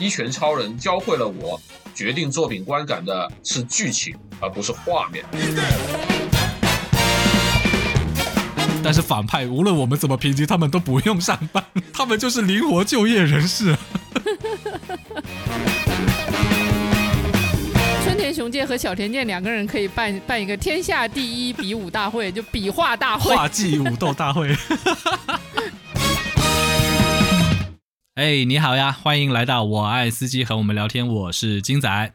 一拳超人教会了我，决定作品观感的是剧情，而不是画面。但是反派无论我们怎么评级，他们都不用上班，他们就是灵活就业人士。春田雄介和小田健两个人可以办办一个天下第一比武大会，就比画大会。画技武斗大会。哎，你好呀，欢迎来到我爱司机和我们聊天，我是金仔，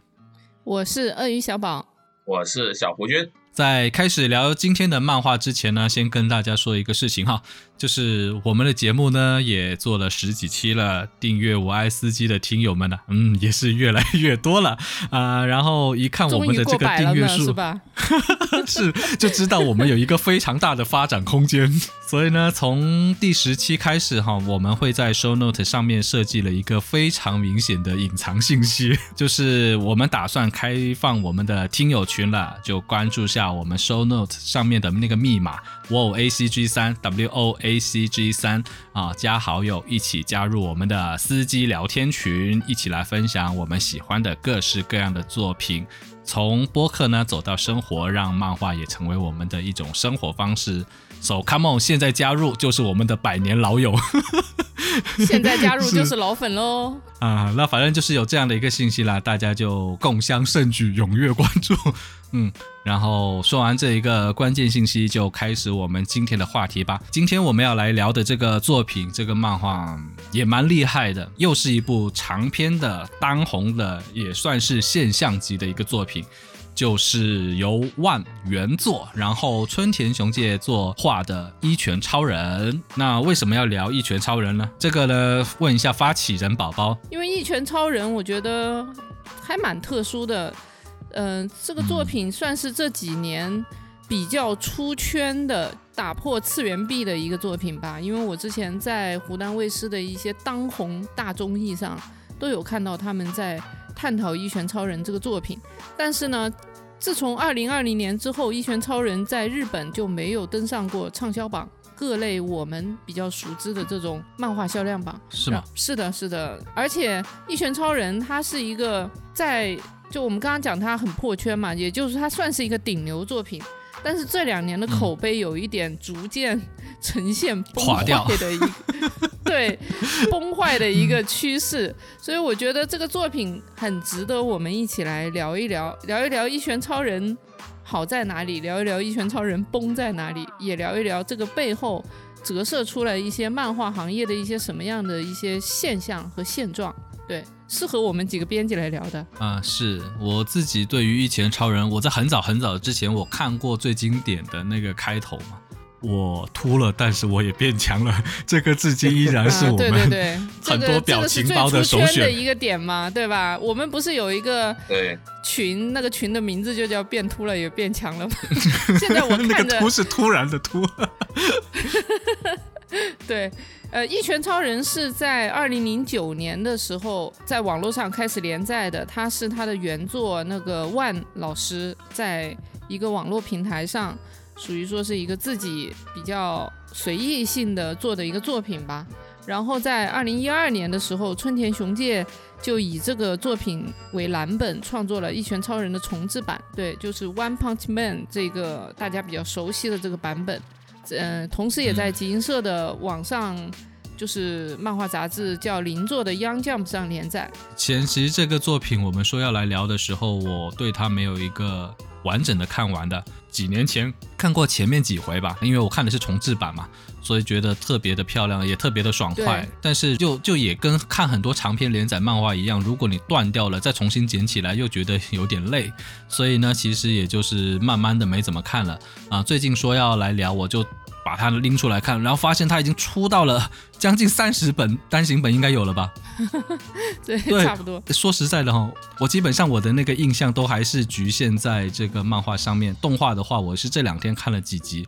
我是鳄鱼小宝，我是小胡军。在开始聊今天的漫画之前呢，先跟大家说一个事情哈，就是我们的节目呢也做了十几期了，订阅我爱司机的听友们呢，嗯，也是越来越多了啊。然后一看我们的这个订阅数，是吧？是就知道我们有一个非常大的发展空间。所以呢，从第十期开始哈，我们会在 Show Note 上面设计了一个非常明显的隐藏信息，就是我们打算开放我们的听友群了，就关注下我们 Show Note 上面的那个密码 W A C G 三 W O A C G 三啊，加好友一起加入我们的司机聊天群，一起来分享我们喜欢的各式各样的作品。从播客呢走到生活，让漫画也成为我们的一种生活方式。So come on，现在加入就是我们的百年老友。现在加入就是老粉喽。啊，那反正就是有这样的一个信息啦，大家就共襄盛举，踊跃关注。嗯，然后说完这一个关键信息，就开始我们今天的话题吧。今天我们要来聊的这个作品，这个漫画也蛮厉害的，又是一部长篇的、当红的，也算是现象级的一个作品。就是由万原作，然后春田雄介作画的《一拳超人》。那为什么要聊《一拳超人》呢？这个呢，问一下发起人宝宝。因为《一拳超人》我觉得还蛮特殊的，嗯，这个作品算是这几年比较出圈的、打破次元壁的一个作品吧。因为我之前在湖南卫视的一些当红大综艺上都有看到他们在。探讨《一拳超人》这个作品，但是呢，自从二零二零年之后，《一拳超人》在日本就没有登上过畅销榜各类我们比较熟知的这种漫画销量榜，是吗？是的，是的。而且《一拳超人》它是一个在就我们刚刚讲它很破圈嘛，也就是它算是一个顶流作品。但是这两年的口碑有一点逐渐呈现崩坏的一个 对崩坏的一个趋势，所以我觉得这个作品很值得我们一起来聊一聊，聊一聊一拳超人好在哪里，聊一聊一拳超人崩在哪里，也聊一聊这个背后折射出来一些漫画行业的一些什么样的一些现象和现状，对。适合我们几个编辑来聊的啊，是我自己对于《一拳超人》，我在很早很早之前我看过最经典的那个开头嘛，我秃了，但是我也变强了，这个至今依然是我们对对对 很多表情包的首选的一个点嘛，对吧？我们不是有一个对群，那个群的名字就叫“变秃了也变强了”吗？现在我看着那个秃是突然的秃，对。呃，一拳超人是在二零零九年的时候在网络上开始连载的，他是他的原作那个万老师在一个网络平台上，属于说是一个自己比较随意性的做的一个作品吧。然后在二零一二年的时候，春田雄介就以这个作品为蓝本创作了一拳超人的重制版，对，就是 One Punch Man 这个大家比较熟悉的这个版本。嗯，同时也在集英社的网上，就是漫画杂志叫《邻座的 Young Jump》上连载。前期这个作品，我们说要来聊的时候，我对它没有一个完整的看完的。几年前看过前面几回吧，因为我看的是重制版嘛，所以觉得特别的漂亮，也特别的爽快。但是就就也跟看很多长篇连载漫画一样，如果你断掉了再重新捡起来，又觉得有点累。所以呢，其实也就是慢慢的没怎么看了啊。最近说要来聊，我就。把它拎出来看，然后发现它已经出到了将近三十本单行本，应该有了吧？对，差不多。说实在的哈，我基本上我的那个印象都还是局限在这个漫画上面。动画的话，我是这两天看了几集，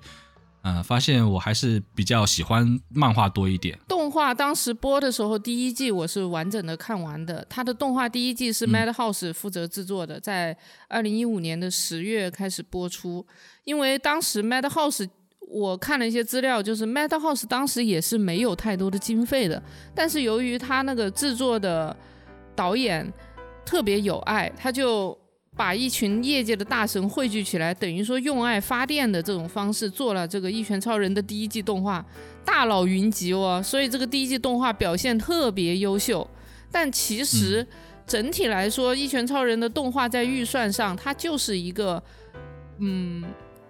嗯，发现我还是比较喜欢漫画多一点。动画当时播的时候，第一季我是完整的看完的。它的动画第一季是 Madhouse 负责制作的，在二零一五年的十月开始播出，因为当时 Madhouse。我看了一些资料，就是 Madhouse 当时也是没有太多的经费的，但是由于他那个制作的导演特别有爱，他就把一群业界的大神汇聚起来，等于说用爱发电的这种方式做了这个《一拳超人》的第一季动画，大佬云集哦，所以这个第一季动画表现特别优秀。但其实整体来说，《一拳超人》的动画在预算上，它就是一个，嗯，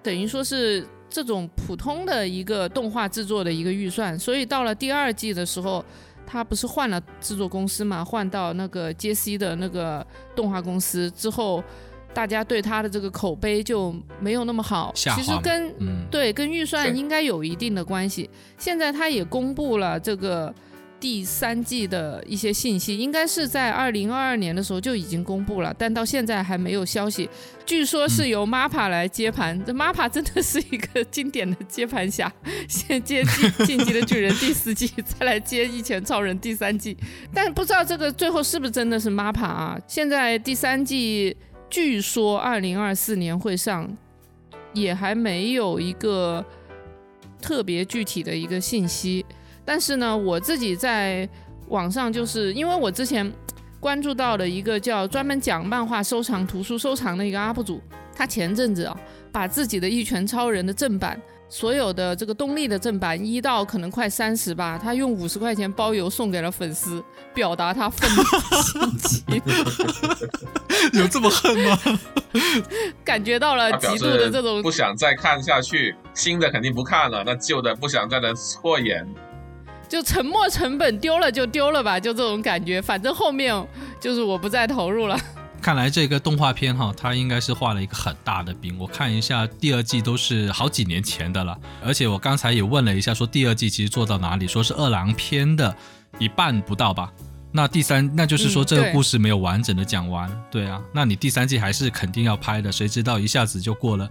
等于说是这种普通的一个动画制作的一个预算。所以到了第二季的时候，他不是换了制作公司嘛，换到那个 J.C. 的那个动画公司之后，大家对他的这个口碑就没有那么好。其实跟嗯，对，跟预算应该有一定的关系。现在他也公布了这个第三季的一些信息，应该是在二零二二年的时候就已经公布了，但到现在还没有消息。据说是由 MAPA 来接盘，这 MAPA 真的是一个经典的接盘侠，先接进进击的巨人第四季，再来接一拳超人第三季，但不知道这个最后是不是真的是 MAPA 啊？现在第三季据说二零二四年会上，也还没有一个特别具体的一个信息。但是呢，我自己在网上就是因为我之前关注到的一个叫专门讲漫画收藏、图书收藏的一个 UP 主，他前阵子啊，把自己的《一拳超人》的正版。所有的这个东立的正版一到可能快三十吧，他用五十块钱包邮送给了粉丝，表达他愤怒的心情，有这么恨吗？感觉到了极度的这种不想再看下去，新的肯定不看了，那旧的不想再能错眼。就沉没成本丢了就丢了吧，就这种感觉。反正后面就是我不再投入了。看来这个动画片哈，它应该是画了一个很大的饼。我看一下，第二季都是好几年前的了，而且我刚才也问了一下，说第二季其实做到哪里，说是二郎篇的一半不到吧。那第三，那就是说这个故事没有完整的讲完，对啊，那你第三季还是肯定要拍的，谁知道一下子就过了。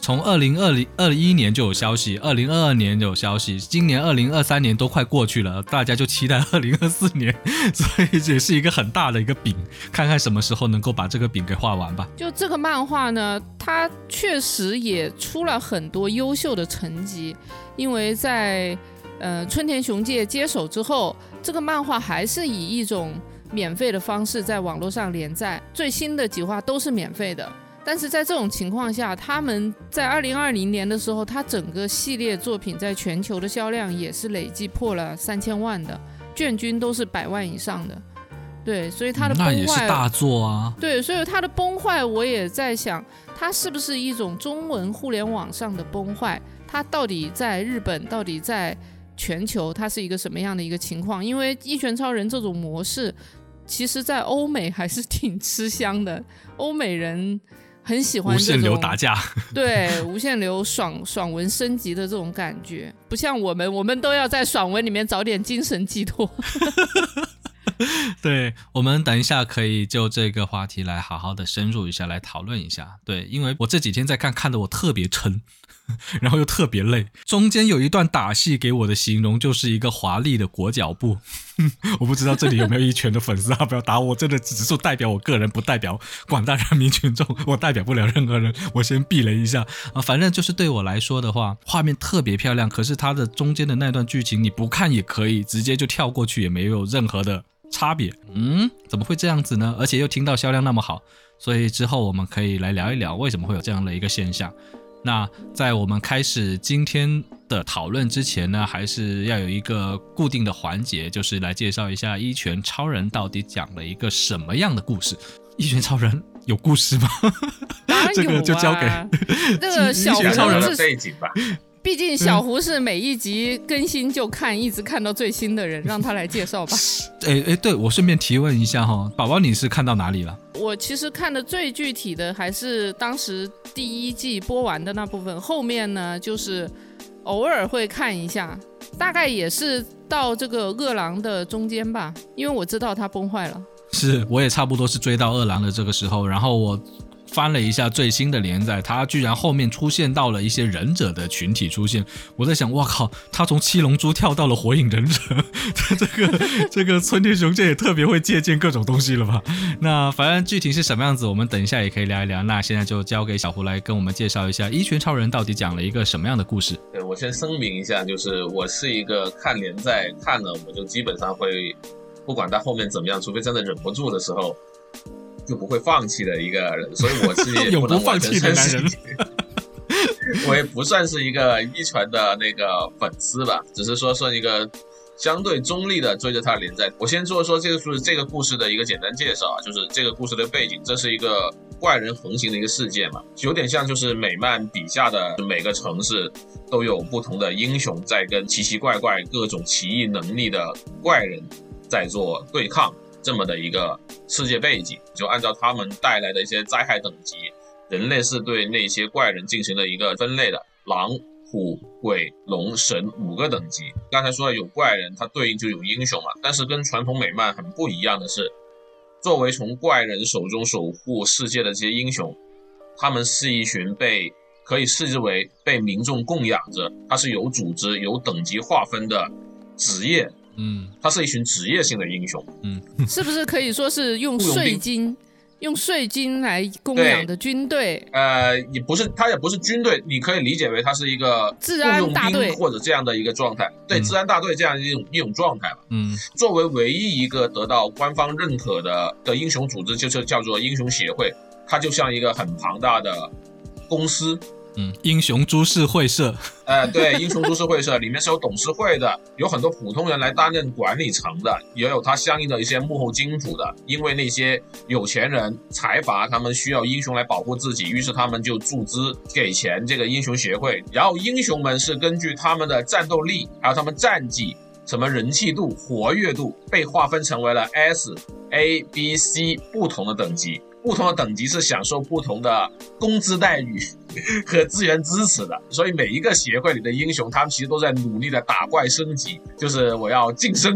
从二零二零二一年就有消息，二零二二年有消息，今年二零二三年都快过去了，大家就期待二零二四年，所以这也是一个很大的一个饼，看看什么时候能够把这个饼给画完吧。就这个漫画呢，它确实也出了很多优秀的成绩，因为在呃春田雄介接手之后，这个漫画还是以一种免费的方式在网络上连载，最新的几话都是免费的。但是在这种情况下，他们在二零二零年的时候，他整个系列作品在全球的销量也是累计破了三千万的，卷均都是百万以上的。对，所以它的崩那坏，也是大作啊。对，所以它的崩坏，我也在想，它是不是一种中文互联网上的崩坏？它到底在日本，到底在全球，它是一个什么样的一个情况？因为一拳超人这种模式，其实在欧美还是挺吃香的，欧美人很喜欢无限流打架，对无限流爽爽文升级的这种感觉，不像我们，我们都要在爽文里面找点精神寄托。对我们等一下可以就这个话题来好好的深入一下，来讨论一下。对，因为我这几天在看，看得我特别撑，然后又特别累。中间有一段打戏，给我的形容就是一个华丽的裹脚布。我不知道这里有没有一拳的粉丝啊，不要打我，真的只是代表我个人，不代表广大人民群众，我代表不了任何人。我先避雷一下啊，反正就是对我来说的话，画面特别漂亮，可是它的中间的那段剧情你不看也可以，直接就跳过去也没有任何的差别。嗯，怎么会这样子呢？而且又听到销量那么好，所以之后我们可以来聊一聊为什么会有这样的一个现象。那在我们开始今天的讨论之前呢，还是要有一个固定的环节，就是来介绍一下《一拳超人》到底讲了一个什么样的故事。《一拳超人》有故事吗？这个就交给啊这个小拳超人的是背景吧，毕竟小胡是每一集更新就看，一直看到最新的人，让他来介绍吧。哎哎，对我顺便提问一下哈，宝宝你是看到哪里了？我其实看的最具体的还是当时第一季播完的那部分，后面呢就是偶尔会看一下，大概也是到这个饿狼的中间吧，因为我知道他崩坏了。是，我也差不多是追到饿狼的这个时候，然后我翻了一下最新的连载，他居然后面出现到了一些忍者的群体出现，我在想，哇靠，他从七龙珠跳到了火影忍者，他这个这个村田雄介也特别会借鉴各种东西了吧？那反正具体是什么样子，我们等一下也可以聊一聊。那现在就交给小胡来跟我们介绍一下《一拳超人》到底讲了一个什么样的故事。对我先声明一下，就是我是一个看连载看了我就基本上会不管他后面怎么样，除非真的忍不住的时候，就不会放弃的一个人。所以我是也 永不不能完放弃的男人信。我也不算是一个一传的那个粉丝吧，只是说算一个相对中立的追着他的连载。我先说说这个是这个故事的一个简单介绍啊，就是这个故事的背景，这是一个怪人横行的一个世界嘛，有点像就是美漫笔下的每个城市都有不同的英雄在跟奇奇怪怪各种奇异能力的怪人在做对抗，这么的一个世界背景，就按照他们带来的一些灾害等级。人类是对那些怪人进行了一个分类的，狼、虎、鬼、龙、神五个等级。刚才说了有怪人，它对应就有英雄嘛。但是跟传统美漫很不一样的是，作为从怪人手中守护世界的这些英雄，他们是一群被可以视之为被民众供养着，它是有组织、有等级划分的职业，嗯他是一群职业性的英雄。嗯，是不是可以说是用税金、用税金来供养的军队？呃，也不是，他也不是军队，你可以理解为他是一个治安雇佣大队兵或者这样的一个状态，对，嗯治安大队这样一种一种状态嘛。嗯作为唯一一个得到官方认可的的英雄组织，就是叫做英雄协会，它就像一个很庞大的公司。嗯，英雄株式会社，呃，对，英雄株式会社里面是有董事会的，有很多普通人来担任管理层的，也有他相应的一些幕后金主的。因为那些有钱人、财阀他们需要英雄来保护自己，于是他们就注资给钱这个英雄协会。然后英雄们是根据他们的战斗力，还有他们战绩、什么人气度、活跃度，被划分成为了 S、A、B、C 不同的等级。不同的等级是享受不同的工资待遇 和资源支持的，所以每一个协会里的英雄，他们其实都在努力的打怪升级，就是我要晋升，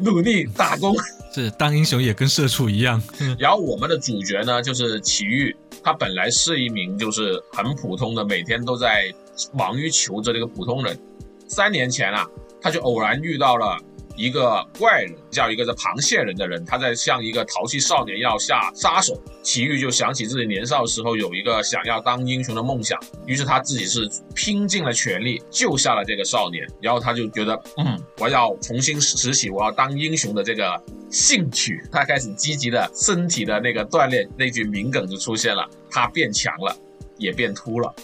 努力打工。是当英雄也跟社畜一样，然后我们的主角呢，就是奇遇，他本来是一名就是很普通的，每天都在忙于求着这个普通人。三年前啊，他就偶然遇到了一个怪人，叫一个叫螃蟹人的人，他在向一个淘气少年要下杀手。奇遇就想起自己年少时候有一个想要当英雄的梦想，于是他自己是拼尽了全力救下了这个少年。然后他就觉得，嗯，我要重新拾起我要当英雄的这个兴趣。他开始积极的身体的那个锻炼，那句名梗就出现了，他变强了，也变秃了。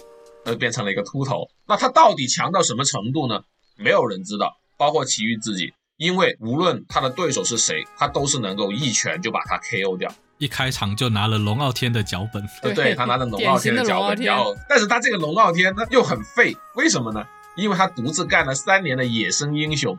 呃，变成了一个秃头。那他到底强到什么程度呢？没有人知道，包括奇遇自己，因为无论他的对手是谁，他都是能够一拳就把他 KO 掉。一开场就拿了龙傲天的脚本，对对他拿了龙傲天的脚本，然后，但是他这个龙傲天他又很废，为什么呢？因为他独自干了三年的野生英雄，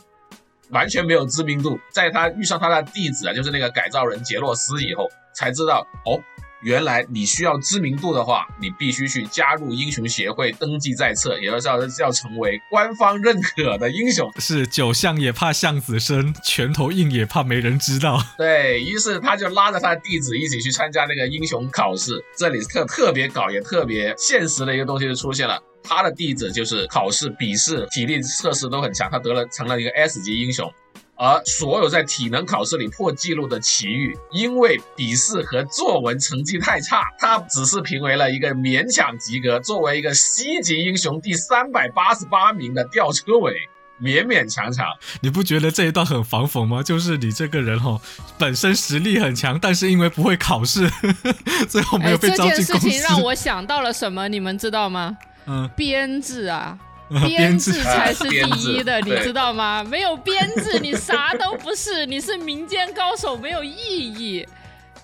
完全没有知名度。在他遇上他的弟子啊，就是那个改造人杰洛斯以后，才知道哦，原来你需要知名度的话，你必须去加入英雄协会，登记在册，也就是要要成为官方认可的英雄。是酒巷也怕巷子深，拳头硬也怕没人知道。对于是，他就拉着他的弟子一起去参加那个英雄考试。这里特特别搞也特别现实的一个东西就出现了。他的弟子就是考试、笔试、体力测试都很强，他得了成了一个 S 级英雄。而所有在体能考试里破纪录的奇遇，因为笔试和作文成绩太差，他只是评为了一个勉强及格。作为一个 C 级英雄，第三百八十八名的吊车尾，勉勉强强。你不觉得这一段很防讽吗？就是你这个人哦，本身实力很强，但是因为不会考试，呵 呵最后没哎，有被这件事招进公司。情让我想到了什么？你们知道吗？嗯，编制啊，编制才是第一的，你知道吗？没有编制，你啥都不是，你是民间高手，没有意义。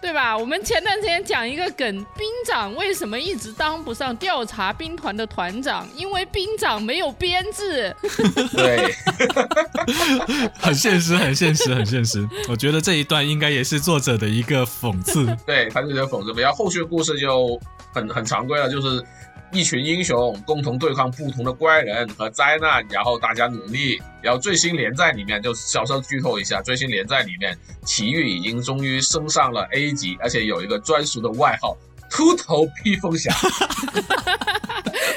对吧？我们前段时间讲一个梗，兵长为什么一直当不上调查兵团的团长？因为兵长没有编制。对，很现实，很现实，很现实。我觉得这一段应该也是作者的一个讽刺。对，他就是讽刺。然后后续的故事就很很常规了，就是一群英雄共同对抗不同的怪人和灾难，然后大家努力。然后最新连载里面，就小时候剧透一下，最新连载里面，奇遇已经终于升上了 A 级，而且有一个专属的外号——秃头披风侠。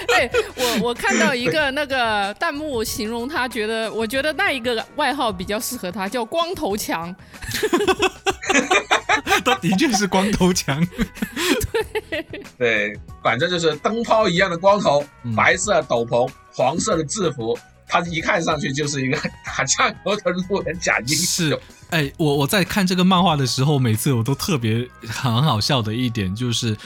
对 我，我看到一个那个弹幕形容他，觉得我觉得那一个外号比较适合他，叫光头强。他的确是光头强。对对，反正就是灯泡一样的光头，嗯白色斗篷，黄色的制服，他一看上去就是一个打酱油的路人甲英雄是。哎，我我在看这个漫画的时候，每次我都特别很好笑的一点，就是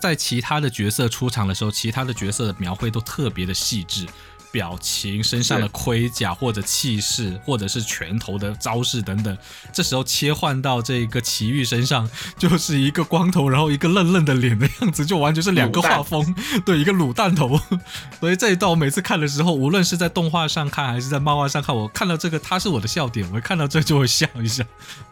在其他的角色出场的时候，其他的角色的描绘都特别的细致。表情、身上的盔甲或者气势，或者是拳头的招式等等，这时候切换到这个奇遇身上，就是一个光头，然后一个愣愣的脸的样子，就完全是两个画风，对，一个卤蛋头。所以这一段我每次看的时候，无论是在动画上看还是在漫画上看，我看到这个他是我的笑点，我看到这就会笑一下。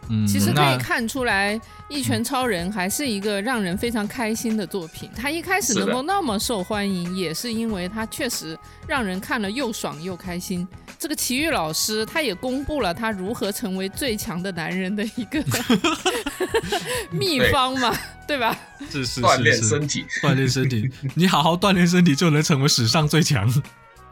嗯，其实可以看出来。一拳超人还是一个让人非常开心的作品。他一开始能够那么受欢迎，也是因为他确实让人看了又爽又开心。这个奇遇老师他也公布了他如何成为最强的男人的一个 秘方嘛，对吧？是是锻炼身体，锻炼身体，你好好锻炼身体就能成为史上最强。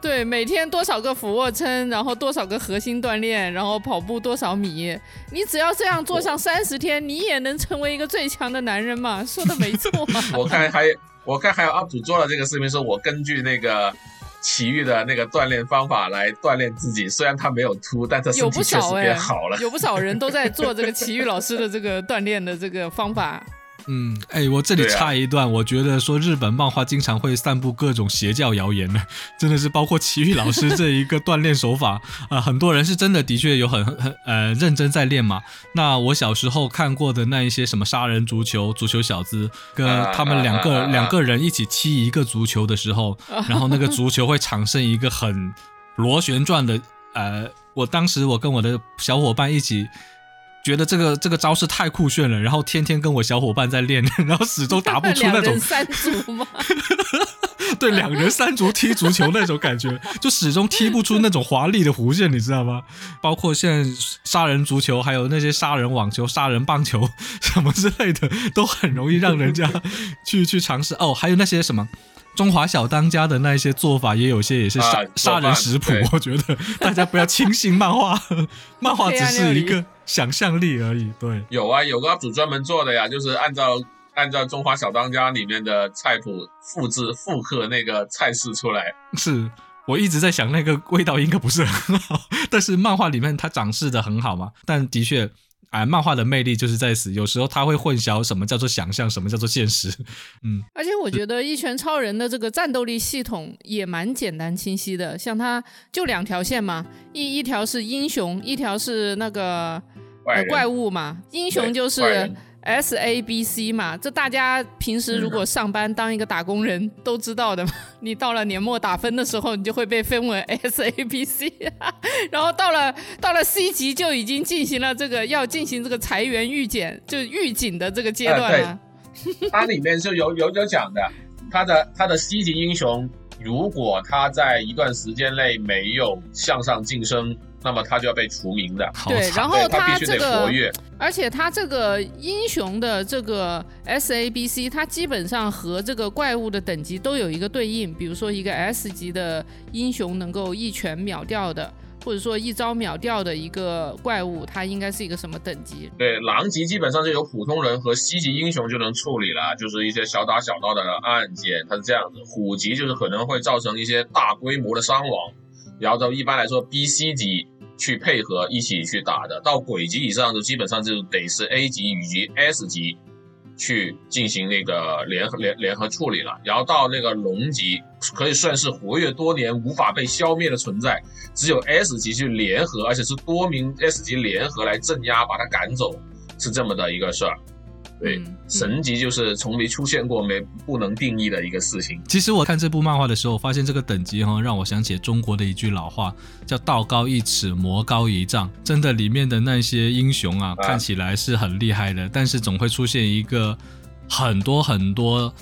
对，每天多少个俯卧撑，然后多少个核心锻炼，然后跑步多少米，你只要这样做上三十天，你也能成为一个最强的男人嘛？说的没错。我看还我看还有 UP 主做了这个视频，说我根据那个奇遇的那个锻炼方法来锻炼自己，虽然他没有秃，但他身体确实变好了。有不少人都在做这个奇遇老师的这个锻炼的这个方法。嗯，哎，我这里插一段，我觉得说日本漫画经常会散布各种邪教谣言呢，真的是包括奇遇老师这一个锻炼手法啊，很多人是真的的确有很很呃认真在练嘛。那我小时候看过的那一些什么杀人足球、足球小子，跟他们两个两个人一起踢一个足球的时候，然后那个足球会产生一个很螺旋状的呃，我当时我跟我的小伙伴一起。觉得这个这个招式太酷炫了，然后天天跟我小伙伴在练，然后始终打不出那种三足吗？对，两人三足踢足球那种感觉，就始终踢不出那种华丽的弧线，你知道吗？包括现在杀人足球，还有那些杀人网球、杀人棒球什么之类的，都很容易让人家去去尝试。哦，还有那些什么。中华小当家的那些做法，也有些也是杀杀人食谱。我觉得 大家不要轻信漫画，漫画只是一个想象力而已。对，有啊，有个 UP 主专门做的呀，就是按照按照中华小当家里面的菜谱复制复刻那个菜式出来。是我一直在想，那个味道应该不是很好，但是漫画里面它展示的很好嘛。但的确。哎，漫画的魅力就是在此，有时候他会混淆什么叫做想象，什么叫做现实。嗯，而且我觉得《一拳超人》的这个战斗力系统也蛮简单清晰的，像它就两条线嘛，一一条是英雄，一条是那个怪物嘛，英雄就是。S A B C 嘛，这大家平时如果上班当一个打工人都知道的嘛。你到了年末打分的时候，你就会被分为 S A B C，然后到了到了 C 级就已经进行了这个要进行这个裁员预检，就预警的这个阶段了。它里面就有有有讲的，它的它的 C 级英雄，如果他在一段时间内没有向上晋升。那么他就要被除名的。对，然后他这个，而且他这个英雄的这个 S A B C，它基本上和这个怪物的等级都有一个对应。比如说一个 S 级的英雄能够一拳秒掉的，或者说一招秒掉的一个怪物，它应该是一个什么等级？对，狼级基本上就有普通人和 C 级英雄就能处理了，就是一些小打小闹的案件，它是这样子。虎级就是可能会造成一些大规模的伤亡。然后到一般来说，B、C 级去配合一起去打的，到鬼级以上就基本上就得是 A 级以及 S 级去进行那个联合联联合处理了。然后到那个龙级，可以算是活跃多年无法被消灭的存在，只有 S 级去联合，而且是多名 S 级联合来镇压，把它赶走，是这么的一个事儿。对，神级就是从没出现过、没不能定义的一个事情。其实我看这部漫画的时候，发现这个等级哈，让我想起中国的一句老话，叫“道高一尺，魔高一丈”。真的，里面的那些英雄啊，看起来是很厉害的，但是总会出现一个很多很多，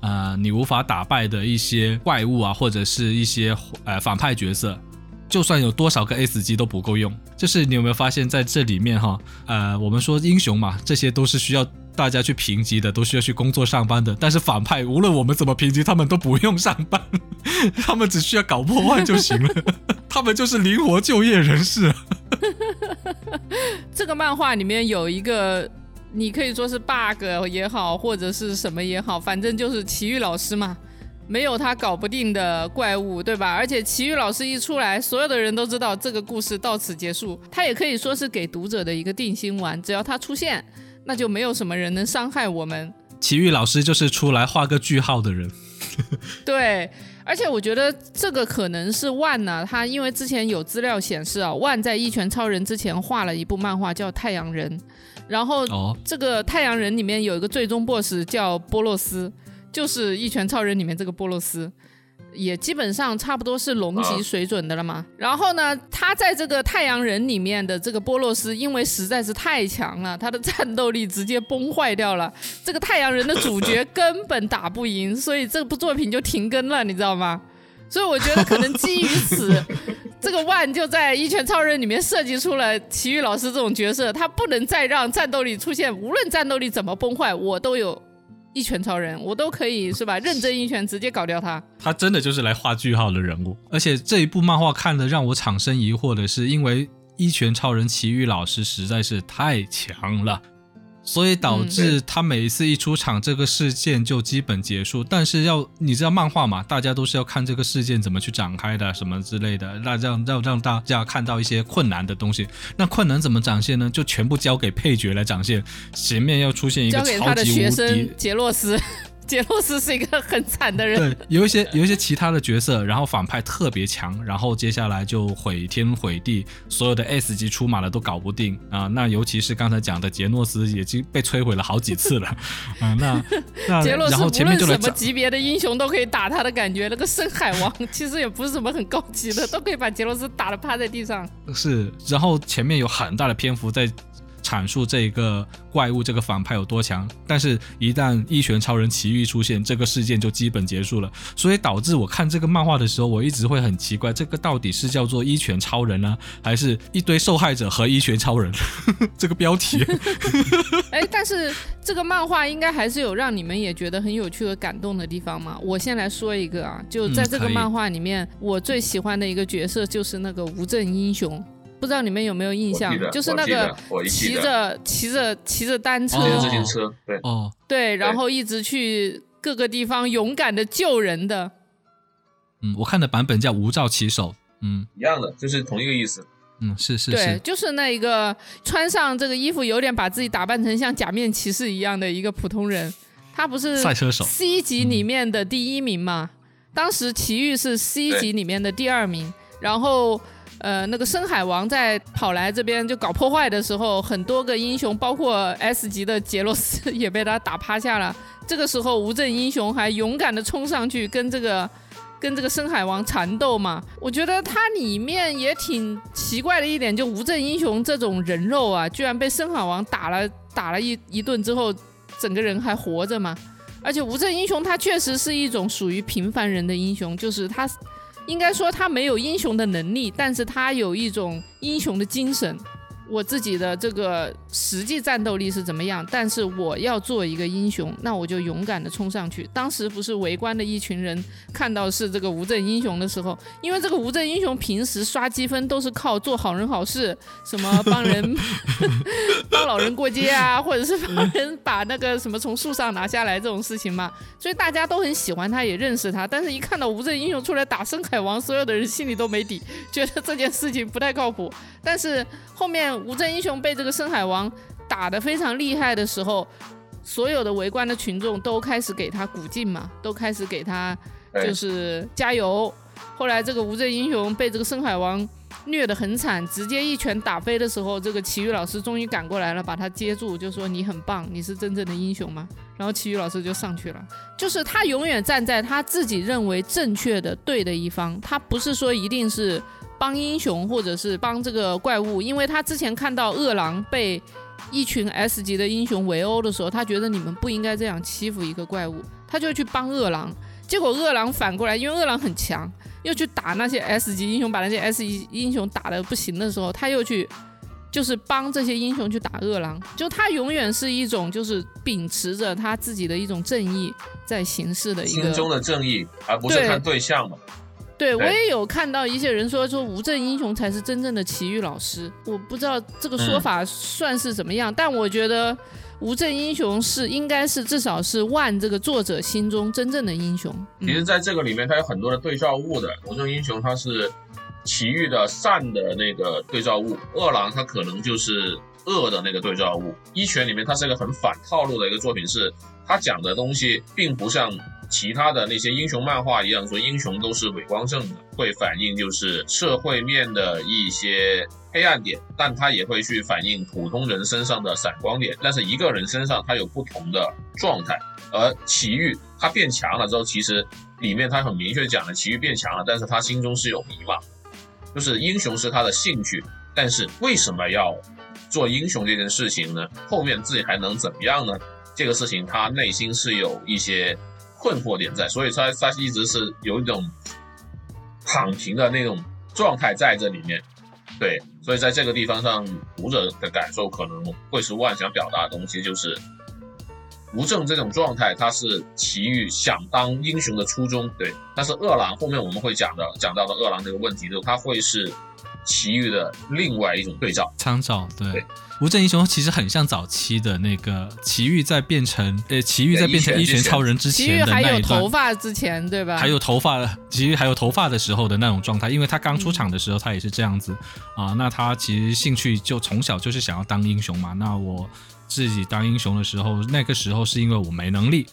呃，你无法打败的一些怪物啊，或者是一些呃反派角色。就算有多少个 S 级都不够用。就是你有没有发现，在这里面哈，呃，我们说英雄嘛，这些都是需要。大家去评级的都需要去工作上班的，但是反派无论我们怎么评级，他们都不用上班，他们只需要搞破坏就行了，他们就是灵活就业人士。这个漫画里面有一个，你可以说是 bug 也好，或者是什么也好，反正就是奇遇老师嘛。没有他搞不定的怪物，对吧？而且奇遇老师一出来，所有的人都知道这个故事到此结束。他也可以说是给读者的一个定心丸，只要他出现，那就没有什么人能伤害我们。奇遇老师就是出来画个句号的人。对，而且我觉得这个可能是万呢，他因为之前有资料显示啊，万在一拳超人之前画了一部漫画叫《太阳人》，然后这个《太阳人》里面有一个最终 BOSS 叫波洛斯。就是一拳超人里面这个波洛斯，也基本上差不多是龙级水准的了嘛。然后呢，他在这个太阳人里面的这个波洛斯，因为实在是太强了，他的战斗力直接崩坏掉了。这个太阳人的主角根本打不赢，所以这部作品就停更了，你知道吗？所以我觉得可能基于此，这个万就在一拳超人里面设计出了奇遇老师这种角色，他不能再让战斗力出现，无论战斗力怎么崩坏，我都有。一拳超人，我都可以是吧？认真一拳直接搞掉他。他真的就是来画句号的人物。而且这一部漫画看的让我产生疑惑的是，因为一拳超人奇遇老师实在是太强了。所以导致他每一次一出场，这个事件就基本结束。但是要你知道漫画嘛，大家都是要看这个事件怎么去展开的，什么之类的，那让让让大家看到一些困难的东西。那困难怎么展现呢？就全部交给配角来展现。前面要出现一个超级无敌杰洛斯。杰洛斯是一个很惨的人，对，有一些有一些其他的角色，然后反派特别强，然后接下来就毁天毁地，所有的 S 级出马了都搞不定啊。那尤其是刚才讲的杰诺斯，已经被摧毁了好几次了啊。那那 杰洛斯然后前面就来什么级别的英雄都可以打他的感觉，那个深海王其实也不是什么很高级的，都可以把杰洛斯打得趴在地上。是，然后前面有很大的篇幅在。阐述这个怪物这个反派有多强，但是，一旦一拳超人奇遇出现，这个事件就基本结束了。所以导致我看这个漫画的时候，我一直会很奇怪，这个到底是叫做一拳超人呢，还是一堆受害者和一拳超人？这个标题。哎，但是这个漫画应该还是有让你们也觉得很有趣和感动的地方嘛？我先来说一个啊，就在这个漫画里面，我最喜欢的一个角色就是那个无证英雄。不知道你们有没有印象，就是那个骑着骑着骑着单车，自行车，对，哦，对，然后一直去各个地方勇敢的救人的。嗯，我看的版本叫无照骑手，嗯，一样的，就是同一个意思。嗯，是是是，对，就是那一个穿上这个衣服，有点把自己打扮成像假面骑士一样的一个普通人。他不是赛车手 C 级里面的第一名吗？当时奇遇是 C 级里面的第二名，然后。呃，那个深海王在跑来这边就搞破坏的时候，很多个英雄，包括 S 级的杰洛斯 也被他打趴下了。这个时候，无证英雄还勇敢的冲上去跟这个跟这个深海王缠斗嘛。我觉得它里面也挺奇怪的一点，就无证英雄这种人肉啊，居然被深海王打了打了一一顿之后，整个人还活着嘛。而且无证英雄他确实是一种属于平凡人的英雄，就是他。应该说他没有英雄的能力，但是他有一种英雄的精神。我自己的这个实际战斗力是怎么样？但是我要做一个英雄，那我就勇敢的冲上去。当时不是围观的一群人看到是这个无证英雄的时候，因为这个无证英雄平时刷积分都是靠做好人好事，什么帮人帮老人过街啊，或者是帮人把那个什么从树上拿下来这种事情嘛，所以大家都很喜欢他，也认识他。但是一看到无证英雄出来打深海王，所有的人心里都没底，觉得这件事情不太靠谱。但是后面。无证英雄被这个深海王打得非常厉害的时候，所有的围观的群众都开始给他鼓劲嘛，都开始给他就是加油。后来这个无证英雄被这个深海王虐得很惨，直接一拳打飞的时候，这个奇遇老师终于赶过来了，把他接住，就说你很棒，你是真正的英雄吗？然后奇遇老师就上去了，就是他永远站在他自己认为正确的对的一方，他不是说一定是。帮英雄，或者是帮这个怪物，因为他之前看到饿狼被一群 S 级的英雄围殴的时候，他觉得你们不应该这样欺负一个怪物，他就去帮饿狼。结果饿狼反过来，因为饿狼很强，又去打那些 S 级英雄，把那些 S 级英雄打的不行的时候，他又去就是帮这些英雄去打饿狼。就他永远是一种就是秉持着他自己的一种正义在行事的一个心中的正义，而不是看对象嘛。对我也有看到一些人说说无证英雄才是真正的奇遇老师，我不知道这个说嗯法算是怎么样，但我觉得无证英雄是应该是至少是万这个作者心中真正的英雄。嗯其实，在这个里面，它有很多的对照物的。无证英雄它是奇遇的善的那个对照物，二郎它可能就是恶的那个对照物。一拳里面它是一个很反套路的一个作品，是它讲的东西并不像其他的那些英雄漫画一样，说英雄都是伪光正的，会反映就是社会面的一些黑暗点，但它也会去反映普通人身上的闪光点。但是一个人身上他有不同的状态。而奇遇他变强了之后，其实里面他很明确讲了，奇遇变强了，但是他心中是有迷茫，就是英雄是他的兴趣，但是为什么要做英雄这件事情呢？后面自己还能怎么样呢？这个事情他内心是有一些困惑点在，所以他他一直是有一种躺平的那种状态在这里面。对，所以在这个地方上，读者的感受可能会是万想表达的东西，就是无证这种状态，它是奇遇想当英雄的初衷。对，但是恶狼后面我们会讲的讲到的恶狼这个问题，就它会是奇遇的另外一种对照。参照对对。无证英雄其实很像早期的那个奇遇在变成呃奇遇在变成一拳超人之前的那一段头，发之前，对吧？还有头发，其实还有头发的时候的那种状态，因为他刚出场的时候他也是这样子啊。那他其实兴趣就从小就是想要当英雄嘛。那我自己当英雄的时候，那个时候是因为我没能力。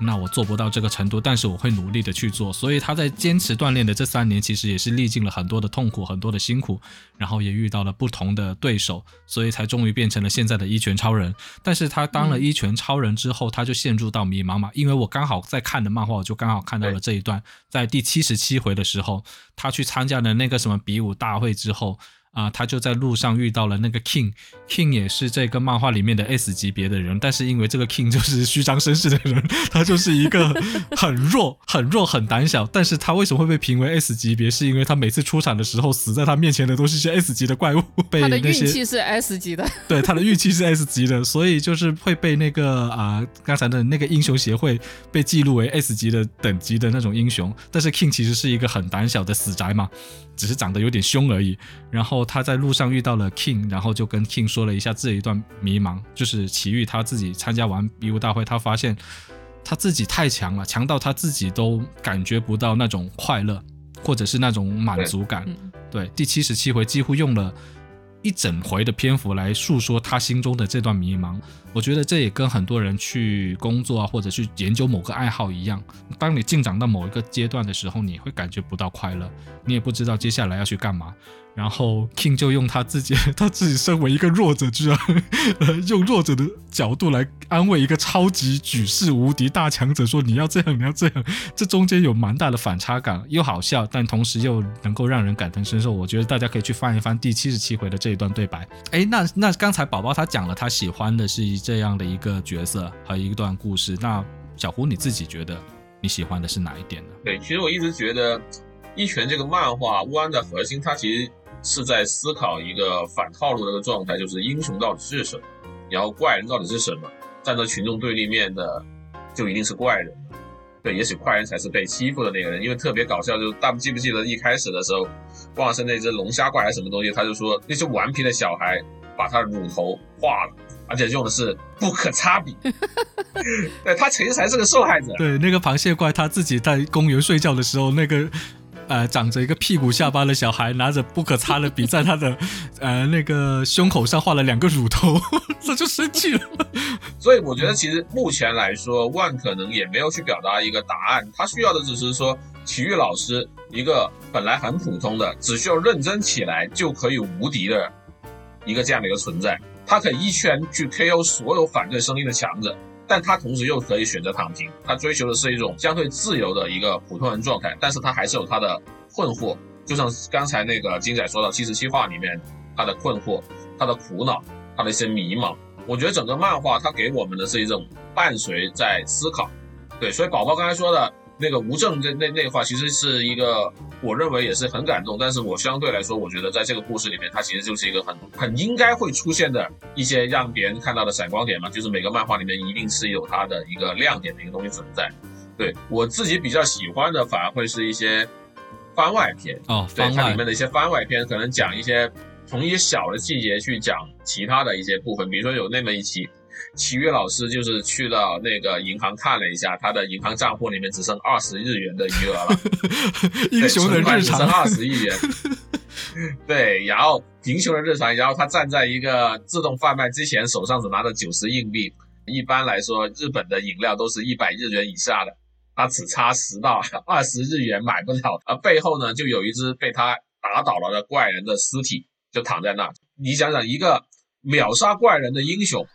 那我做不到这个程度，但是我会努力的去做。所以他在坚持锻炼的这三年，其实也是历尽了很多的痛苦，很多的辛苦，然后也遇到了不同的对手，所以才终于变成了现在的一拳超人。但是他当了一拳超人之后，他就陷入到迷茫嘛，因为我刚好在看的漫画，我就刚好看到了这一段，在第七十七回的时候，他去参加了那个什么比武大会之后。啊、他就在路上遇到了那个 King，King 也是这个漫画里面的 S 级别的人，但是因为这个 King 就是虚张声势的人，他就是一个很弱、很弱、很胆小。但是他为什么会被评为 S 级别？是因为他每次出场的时候，死在他面前的都是一些 S 级的怪物，被 他的运气是 S 级的，对，他的运气是 S 级的，所以就是会被那个啊、刚才的那个英雄协会被记录为 S 级的等级的那种英雄。但是 King 其实是一个很胆小的死宅嘛，只是长得有点凶而已。然后他在路上遇到了 King，然后就跟 King 说了一下这一段迷茫，就是奇遇他自己参加完比武大会，他发现他自己太强了，强到他自己都感觉不到那种快乐，或者是那种满足感。嗯对，第七十七回几乎用了一整回的篇幅来诉说他心中的这段迷茫。我觉得这也跟很多人去工作啊，或者去研究某个爱好一样。当你进展到某一个阶段的时候，你会感觉不到快乐，你也不知道接下来要去干嘛。然后 King 就用他自己，他自己身为一个弱者，居然呃用弱者的角度来安慰一个超级举世无敌大强者，说你要这样，你要这样。这中间有蛮大的反差感，又好笑，但同时又能够让人感同身受。我觉得大家可以去翻一翻第七十七回的这一段对白。哎，那那刚才宝宝他讲了，他喜欢的是这样的一个角色和一段故事。那小胡你自己觉得你喜欢的是哪一点呢？对，其实我一直觉得《一拳》这个漫画乌安的核心，它其实是在思考一个反套路的一个状态，就是英雄到底是什么，然后怪人到底是什么。站在群众对立面的，就一定是怪人。对，也许怪人才是被欺负的那个人，因为特别搞笑，就是大家记不记得一开始的时候，忘是那只龙虾怪还是什么东西，他就说那些顽皮的小孩把他的乳头化了，而且用的是不可擦笔。对他其实才是个受害者。对，那个螃蟹怪他自己在公园睡觉的时候，那个呃长着一个屁股下巴的小孩拿着不可擦的笔，在他的 呃那个胸口上画了两个乳头，他就生气了。所以我觉得，其实目前来说，万可能也没有去表达一个答案，他需要的只是说，体育老师一个本来很普通的，只需要认真起来就可以无敌的一个这样的一个存在，他可以一拳去 KO 所有反对声音的强者。但他同时又可以选择躺平，他追求的是一种相对自由的一个普通人状态，但是他还是有他的困惑，就像刚才那个金仔说到七十七话里面，他的困惑、他的苦恼、他的一些迷茫。我觉得整个漫画它给我们的是一种伴随在思考，对，所以宝宝刚才说的那个无证这那那话，其实是一个我认为也是很感动，但是我相对来说，我觉得在这个故事里面，它其实就是一个很很应该会出现的一些让别人看到的闪光点嘛，就是每个漫画里面一定是有它的一个亮点的一个东西存在。对我自己比较喜欢的，反而会是一些番外篇哦，对它里面的一些番外篇，可能讲一些从一些小的细节去讲其他的一些部分，比如说有那么一期，奇遇老师就是去了那个银行看了一下，他的银行账户里面只剩二十日元的余额了，英雄的日只剩常，二十日元。对，然后贫穷的日常，然后他站在一个自动贩卖机前，手上只拿着九十硬币。一般来说，日本的饮料都是一百日元以下的，他只差十到 二十日元买不了。而背后呢，就有一只被他打倒了的怪人的尸体，就躺在那。你想想，一个秒杀怪人的英雄，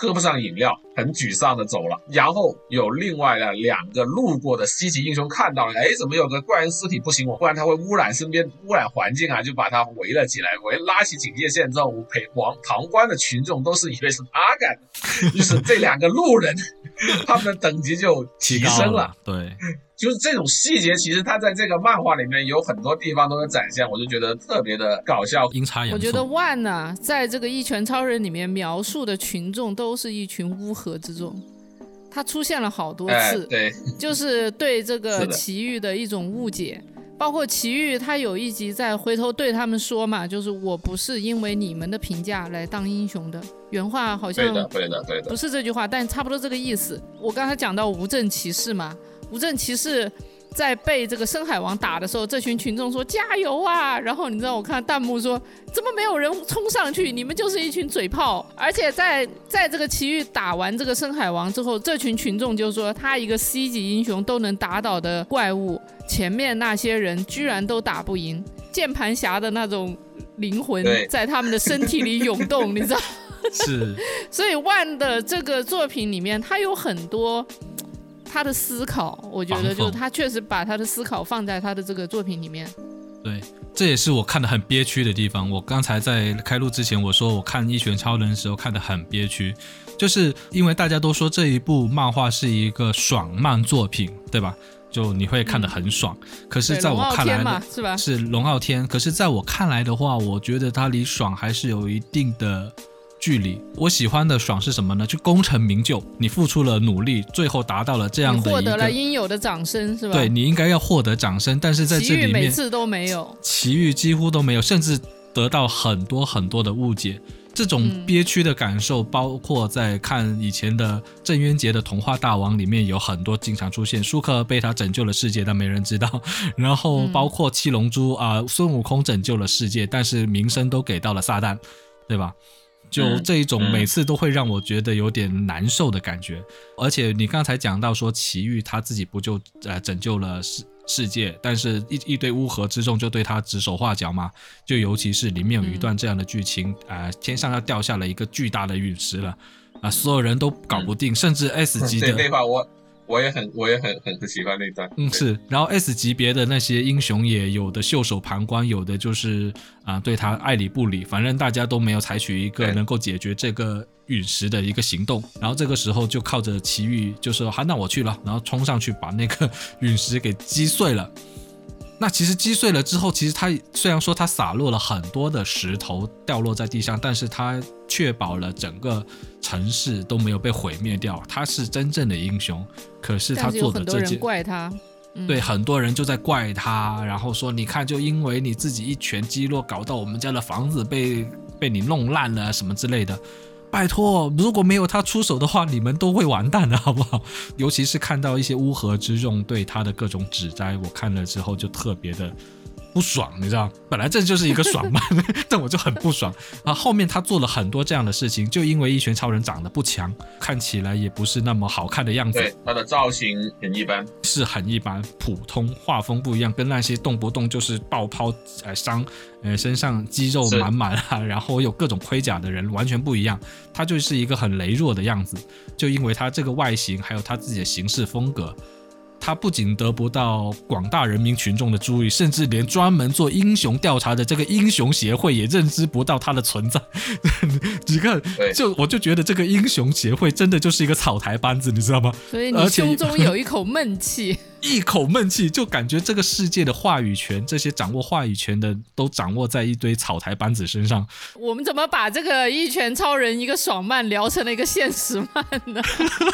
喝不上饮料，很沮丧的走了。然后有另外的两个路过的西级英雄看到了，哎，怎么有个怪人尸体不行，我不然他会污染身边、污染环境啊，就把他围了起来，围拉起警戒线之后，陪旁旁观的群众都是以为是他干的，于是这两个路人 他们的等级就提升了。对，就是这种细节，其实他在这个漫画里面有很多地方都有展现，我就觉得特别的搞笑。阴差阳错。我觉得万呢、在这个《一拳超人》里面描述的群众都是一群乌合之众，他出现了好多哎，次，对，就是对这个 奇遇的一种误解。包括奇遇，他有一集在回头对他们说嘛，就是我不是因为你们的评价来当英雄的，原话好像对的，对的，对的不。是这句话，但差不多这个意思。我刚才讲到无证骑士嘛，无证骑士在被这个深海王打的时候，这群群众说加油啊！然后你知道我看弹幕说怎么没有人冲上去？你们就是一群嘴炮！而且在在这个奇遇打完这个深海王之后，这群群众就说他一个 C 级英雄都能打倒的怪物，前面那些人居然都打不赢。键盘侠的那种灵魂在他们的身体里涌动，你知道。是所以万的这个作品里面，他有很多他的思考，我觉得就是他确实把他的思考放在他的这个作品里面。对，这也是我看的很憋屈的地方。我刚才在开录之前，我说我看《一拳超人》的时候看的很憋屈，就是因为大家都说这一部漫画是一个爽漫作品，对吧？就你会看得很爽。可是，在我看来是吧？是龙傲天，可是在我看来的话，我觉得它离爽还是有一定的距离。我喜欢的爽是什么呢？就功成名就，你付出了努力，最后达到了这样的一个，得了应有的掌声，是吧？对你应该要获得掌声，但是在这里面，每次都没有。奇遇几乎都没有，甚至得到很多很多的误解。这种嗯憋屈的感受，包括在看以前的郑渊洁的《童话大王》里面有很多经常出现，舒克被他拯救了世界，但没人知道。然后嗯包括七龙珠啊、孙悟空拯救了世界，但是名声都给到了撒旦，对吧？就嗯这一种嗯每次都会让我觉得有点难受的感觉。而且你刚才讲到说奇遇他自己不就呃拯救了世世界，但是一一堆乌合之众就对他指手画脚嘛。就尤其是里面有一段这样的剧情，啊、天上要掉下了一个巨大的陨石了，啊、所有人都搞不定，甚至 S 级对的我也很我也很很很喜欢那段。嗯，是，然后 S 级别的那些英雄也有的袖手旁观，有的就是啊、对他爱理不理，反正大家都没有采取一个能够解决这个陨石的一个行动。然后这个时候就靠着奇遇就说好，那我去了，然后冲上去把那个陨石给击碎了。那其实击碎了之后，其实它虽然说它洒落了很多的石头掉落在地上，但是它确保了整个城市都没有被毁灭掉。他是真正的英雄，可是他做的这件怪他。嗯、对，很多人就在怪他，然后说你看，就因为你自己一拳击落，搞到我们家的房子被被你弄烂了什么之类的。拜托，如果没有他出手的话，你们都会完蛋的，好不好？尤其是看到一些乌合之众对他的各种指摘，我看了之后就特别的不爽，你知道？本来这就是一个爽漫，但我就很不爽啊。后面他做了很多这样的事情，就因为一拳超人长得不强，看起来也不是那么好看的样子，对他的造型很一般，是很一般，普通，画风不一样，跟那些动不动就是爆抛呃伤，呃身上肌肉满满啊，然后有各种盔甲的人完全不一样，他就是一个很羸弱的样子，就因为他这个外形，还有他自己的行事风格。他不仅得不到广大人民群众的注意，甚至连专门做英雄调查的这个英雄协会也认知不到他的存在。你看，就我就觉得这个英雄协会真的就是一个草台班子，你知道吗？所以你胸中有一口闷气。一口闷气，就感觉这个世界的话语权，这些掌握话语权的都掌握在一堆草台班子身上。我们怎么把这个一拳超人一个爽漫聊成了一个现实漫呢？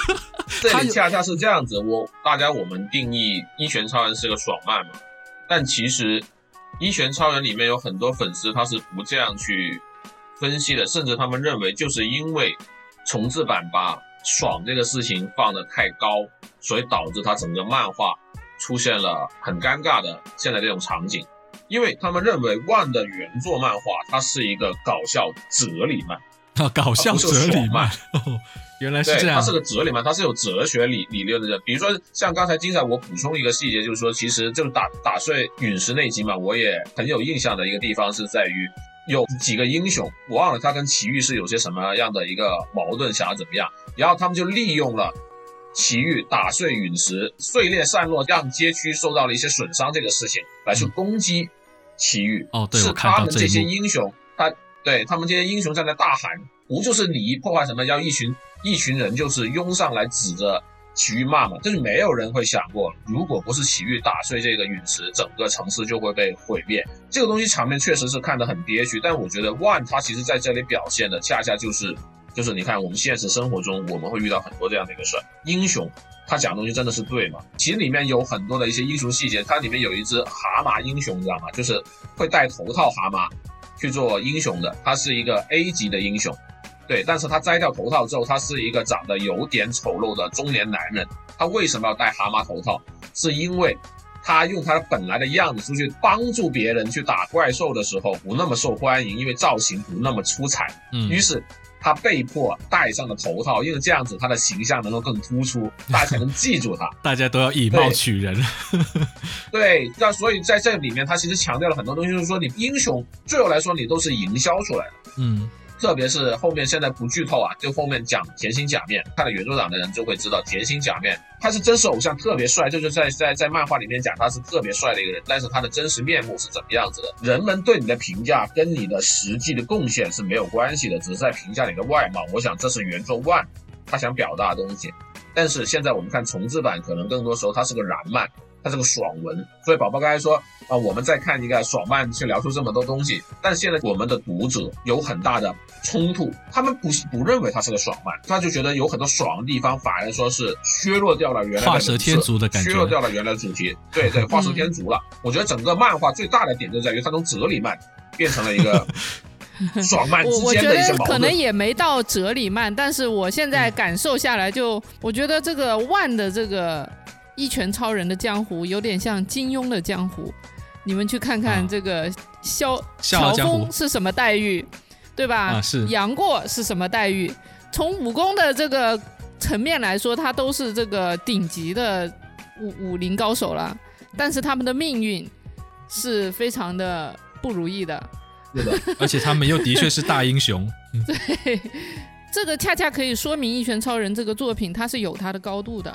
这里恰恰是这样子。我大家我们定义一拳超人是个爽漫嘛，但其实《一拳超人》里面有很多粉丝他是不这样去分析的，甚至他们认为就是因为重置版把爽这个事情放得太高，所以导致他整个漫画出现了很尴尬的现在这种场景。因为他们认为万的原作漫画它是一个搞笑哲理漫，啊，搞笑哲理漫，哦，原来是这样，它是个哲理漫，它是有哲学理理论的。比如说像刚才金彩我补充一个细节，就是说其实就是打打碎陨石那集嘛，我也很有印象的一个地方是在于有几个英雄，我忘了他跟奇遇是有些什么样的一个矛盾，想要怎么样，然后他们就利用了。奇遇打碎陨石，碎裂散落，让街区受到了一些损伤，这个事情来去攻击奇遇。哦，对，是他们这些英雄，他对他们这些英雄站在大喊，不就是你破坏什么，要一群一群人就是拥上来指着奇遇骂嘛？但是没有人会想过，如果不是奇遇打碎这个陨石，整个城市就会被毁灭。这个东西场面确实是看得很憋屈，但我觉得万他其实在这里表现的恰恰就是。就是你看，我们现实生活中我们会遇到很多这样的一个事儿。英雄他讲的东西真的是对吗？其实里面有很多的一些英雄细节，它里面有一只蛤蟆英雄，你知道吗？就是会戴头套蛤蟆去做英雄的，他是一个 A 级的英雄，对。但是他摘掉头套之后，他是一个长得有点丑陋的中年男人。他为什么要戴蛤蟆头套？是因为他用他本来的样子出去帮助别人去打怪兽的时候不那么受欢迎，因为造型不那么出彩。嗯。于是。他被迫戴上了头套，因为这样子他的形象能够更突出，大家才能记住他。大家都要以貌取人。对，那所以在这里面，他其实强调了很多东西，就是说你英雄最后来说你都是营销出来的。嗯。特别是后面现在不剧透啊，就后面讲甜心假面，看了原作党的人就会知道甜心假面他是真实偶像，特别帅，就是在在在漫画里面讲他是特别帅的一个人，但是他的真实面目是怎么样子的？人们对你的评价跟你的实际的贡献是没有关系的，只是在评价你的外貌。我想这是原作 ONE 他想表达的东西，但是现在我们看重制版，可能更多时候他是个燃漫。它是个爽文，所以宝宝刚才说啊，我们在看一个爽漫，去聊出这么多东西。但现在我们的读者有很大的冲突，他们不不认为它是个爽漫，他就觉得有很多爽的地方，反而说是削弱掉了原来的画蛇添足的感觉，削弱掉了原来的主题。对对，画蛇添足了。我觉得整个漫画最大的点就在于它从哲理漫变成了一个 爽漫之间的一些矛盾。可能也没到哲理漫，但是我现在感受下来，就我觉得这个万的这个。一拳超人的江湖有点像金庸的江湖，你们去看看这个萧乔峰是什么待遇，对吧？是杨过是什么待遇？从武功的这个层面来说，他都是这个顶级的武武林高手了，但是他们的命运是非常的不如意的。对的，而且他们又的确是大英雄。对，这个恰恰可以说明《一拳超人》这个作品它是有它的高度的。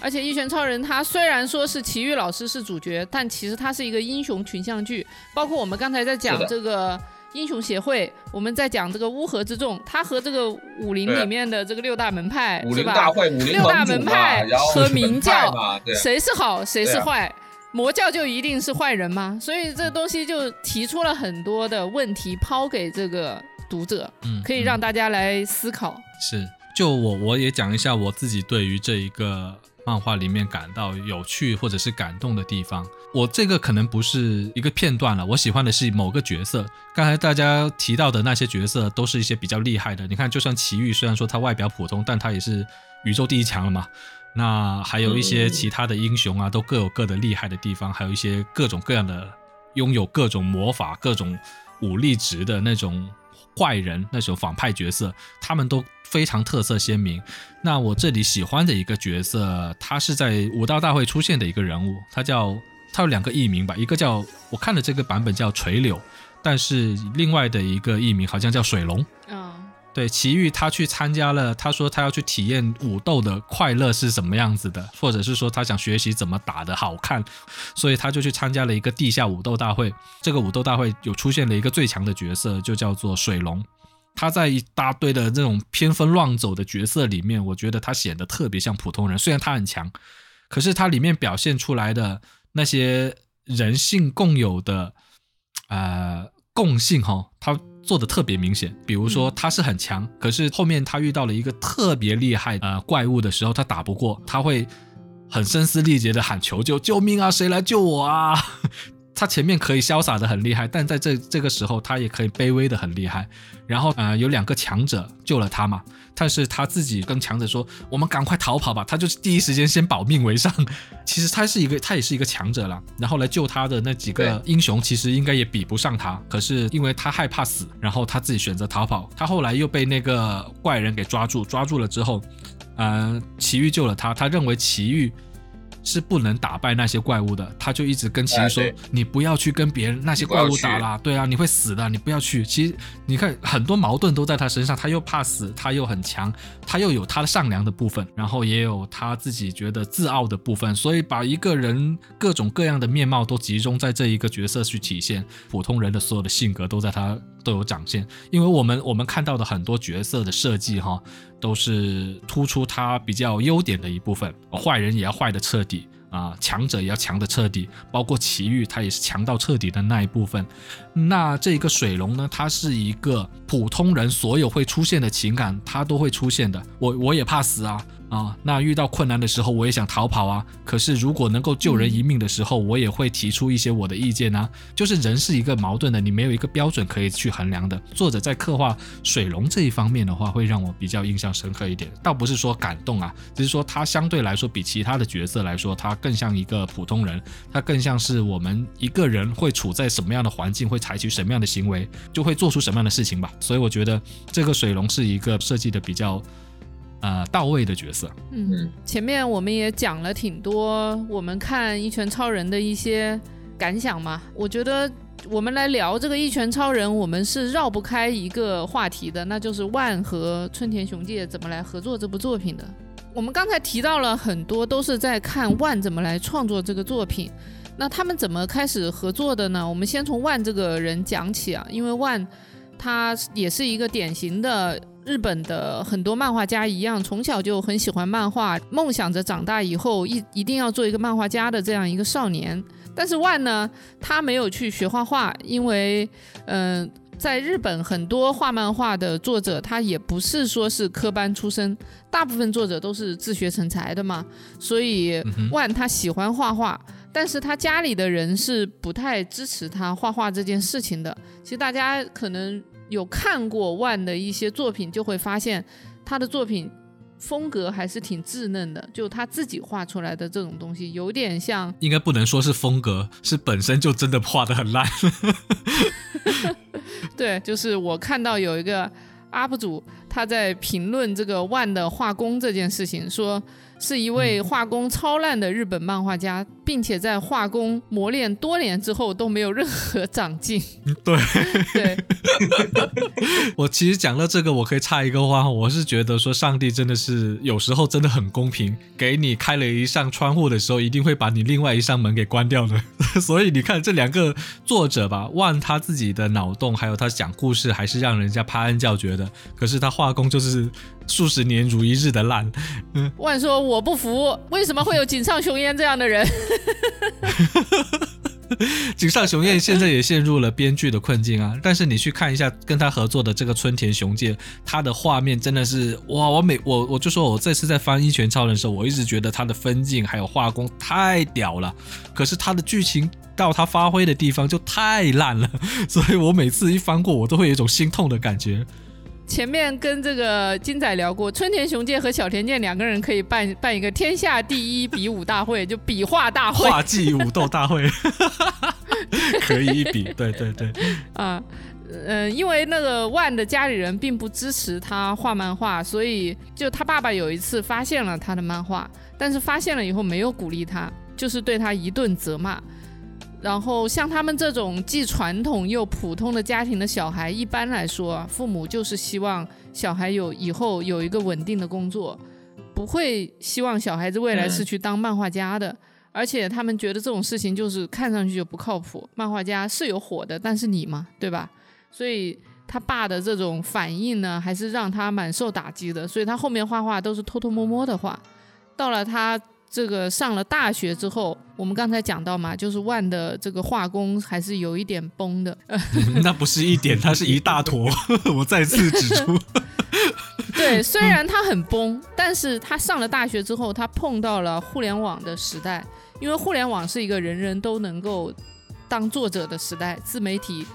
而且《一拳超人》他虽然说是奇遇老师是主角，但其实它是一个英雄群像剧。包括我们刚才在讲这个英雄协会，我们在讲这个乌合之众，他和这个武林里面的这个六大门派是吧？六大门派和明教，谁是好，谁是坏？魔教就一定是坏人吗？所以这东西就提出了很多的问题，抛给这个读者，可以让大家来思考。是，就我我也讲一下我自己对于这一个。漫画里面感到有趣或者是感动的地方，我这个可能不是一个片段了。我喜欢的是某个角色。刚才大家提到的那些角色都是一些比较厉害的。你看，就算奇遇，虽然说他外表普通，但他也是宇宙第一强了嘛。那还有一些其他的英雄啊，都各有各的厉害的地方，还有一些各种各样的拥有各种魔法、各种武力值的那种坏人，那种反派角色，他们都。非常特色鲜明。那我这里喜欢的一个角色，他是在武道大会出现的一个人物，他叫他有两个艺名吧，一个叫我看的这个版本叫垂柳，但是另外的一个艺名好像叫水龙。嗯，对，奇遇他去参加了，他说他要去体验武斗的快乐是什么样子的，或者是说他想学习怎么打的好看，所以他就去参加了一个地下武斗大会。这个武斗大会有出现了一个最强的角色，就叫做水龙。他在一大堆的这种偏锋乱走的角色里面，我觉得他显得特别像普通人。虽然他很强，可是他里面表现出来的那些人性共有的呃共性哈，他做的特别明显。比如说他是很强，可是后面他遇到了一个特别厉害呃怪物的时候，他打不过，他会很声嘶力竭的喊求救，救命啊，谁来救我啊！他前面可以潇洒的很厉害，但在这这个时候，他也可以卑微的很厉害。然后，呃，有两个强者救了他嘛，但是他自己跟强者说：“我们赶快逃跑吧！”他就是第一时间先保命为上。其实他是一个，他也是一个强者了。然后来救他的那几个英雄，其实应该也比不上他。可是因为他害怕死，然后他自己选择逃跑。他后来又被那个怪人给抓住，抓住了之后，呃，奇遇救了他。他认为奇遇。是不能打败那些怪物的，他就一直跟奇遇说：“你不要去跟别人那些怪物打啦，对啊，你会死的，你不要去。”其实你看，很多矛盾都在他身上，他又怕死，他又很强，他又有他的善良的部分，然后也有他自己觉得自傲的部分，所以把一个人各种各样的面貌都集中在这一个角色去体现，普通人的所有的性格都在他都有展现。因为我们我们看到的很多角色的设计，哈。都是突出他比较优点的一部分，坏人也要坏的彻底啊，强者也要强的彻底，包括奇遇，他也是强到彻底的那一部分。那这个水龙呢，它是一个普通人所有会出现的情感，它都会出现的。我我也怕死啊。啊，那遇到困难的时候，我也想逃跑啊。可是如果能够救人一命的时候，我也会提出一些我的意见啊。就是人是一个矛盾的，你没有一个标准可以去衡量的。作者在刻画水龙这一方面的话，会让我比较印象深刻一点。倒不是说感动啊，只是说他相对来说比其他的角色来说，他更像一个普通人，他更像是我们一个人会处在什么样的环境，会采取什么样的行为，就会做出什么样的事情吧。所以我觉得这个水龙是一个设计的比较。呃，到位的角色。嗯，前面我们也讲了挺多，我们看《一拳超人》的一些感想嘛。我觉得我们来聊这个《一拳超人》，我们是绕不开一个话题的，那就是万和春田雄介怎么来合作这部作品的。我们刚才提到了很多，都是在看万怎么来创作这个作品。那他们怎么开始合作的呢？我们先从万这个人讲起啊，因为万他也是一个典型的。日本的很多漫画家一样，从小就很喜欢漫画，梦想着长大以后一一定要做一个漫画家的这样一个少年。但是万呢，他没有去学画画，因为，嗯，在日本很多画漫画的作者，他也不是说是科班出身，大部分作者都是自学成才的嘛。所以万他喜欢画画，但是他家里的人是不太支持他画画这件事情的。其实大家可能。有看过万的一些作品，就会发现他的作品风格还是挺稚嫩的，就他自己画出来的这种东西，有点像。应该不能说是风格，是本身就真的画的很烂。对，就是我看到有一个 UP 主他在评论这个万的画工这件事情，说。是一位画工超烂的日本漫画家，并且在画工磨练多年之后都没有任何长进。对对，我其实讲到这个，我可以插一个话，我是觉得说上帝真的是有时候真的很公平，给你开了一扇窗户的时候，一定会把你另外一扇门给关掉的。所以你看这两个作者吧，万他自己的脑洞，还有他讲故事，还是让人家拍案叫绝的。可是他画工就是数十年如一日的烂。嗯，万说。我不服，为什么会有井上雄彦这样的人？井上雄彦现在也陷入了编剧的困境啊！但是你去看一下跟他合作的这个春田雄介，他的画面真的是哇！我每我我就说我这次在翻《一拳超人》的时候，我一直觉得他的分镜还有画工太屌了，可是他的剧情到他发挥的地方就太烂了，所以我每次一翻过，我都会有一种心痛的感觉。前面跟这个金仔聊过，春田雄介和小田健两个人可以办办一个天下第一比武大会，就比画大会，画技武斗大会，可以一比，对对对。啊，嗯，因为那个万的家里人并不支持他画漫画，所以就他爸爸有一次发现了他的漫画，但是发现了以后没有鼓励他，就是对他一顿责骂。然后像他们这种既传统又普通的家庭的小孩，一般来说，父母就是希望小孩有以后有一个稳定的工作，不会希望小孩子未来是去当漫画家的。而且他们觉得这种事情就是看上去就不靠谱，漫画家是有火的，但是你嘛，对吧？所以他爸的这种反应呢，还是让他蛮受打击的。所以他后面画画都是偷偷摸摸的画，到了他。这个上了大学之后，我们刚才讲到嘛，就是万的这个画工还是有一点崩的。那不是一点，它是一大坨。我再次指出，对，虽然它很崩，但但是他上了大学之后，他碰到了互联网的时代，因为互联网是一个人人都能够当作者的时代，自媒体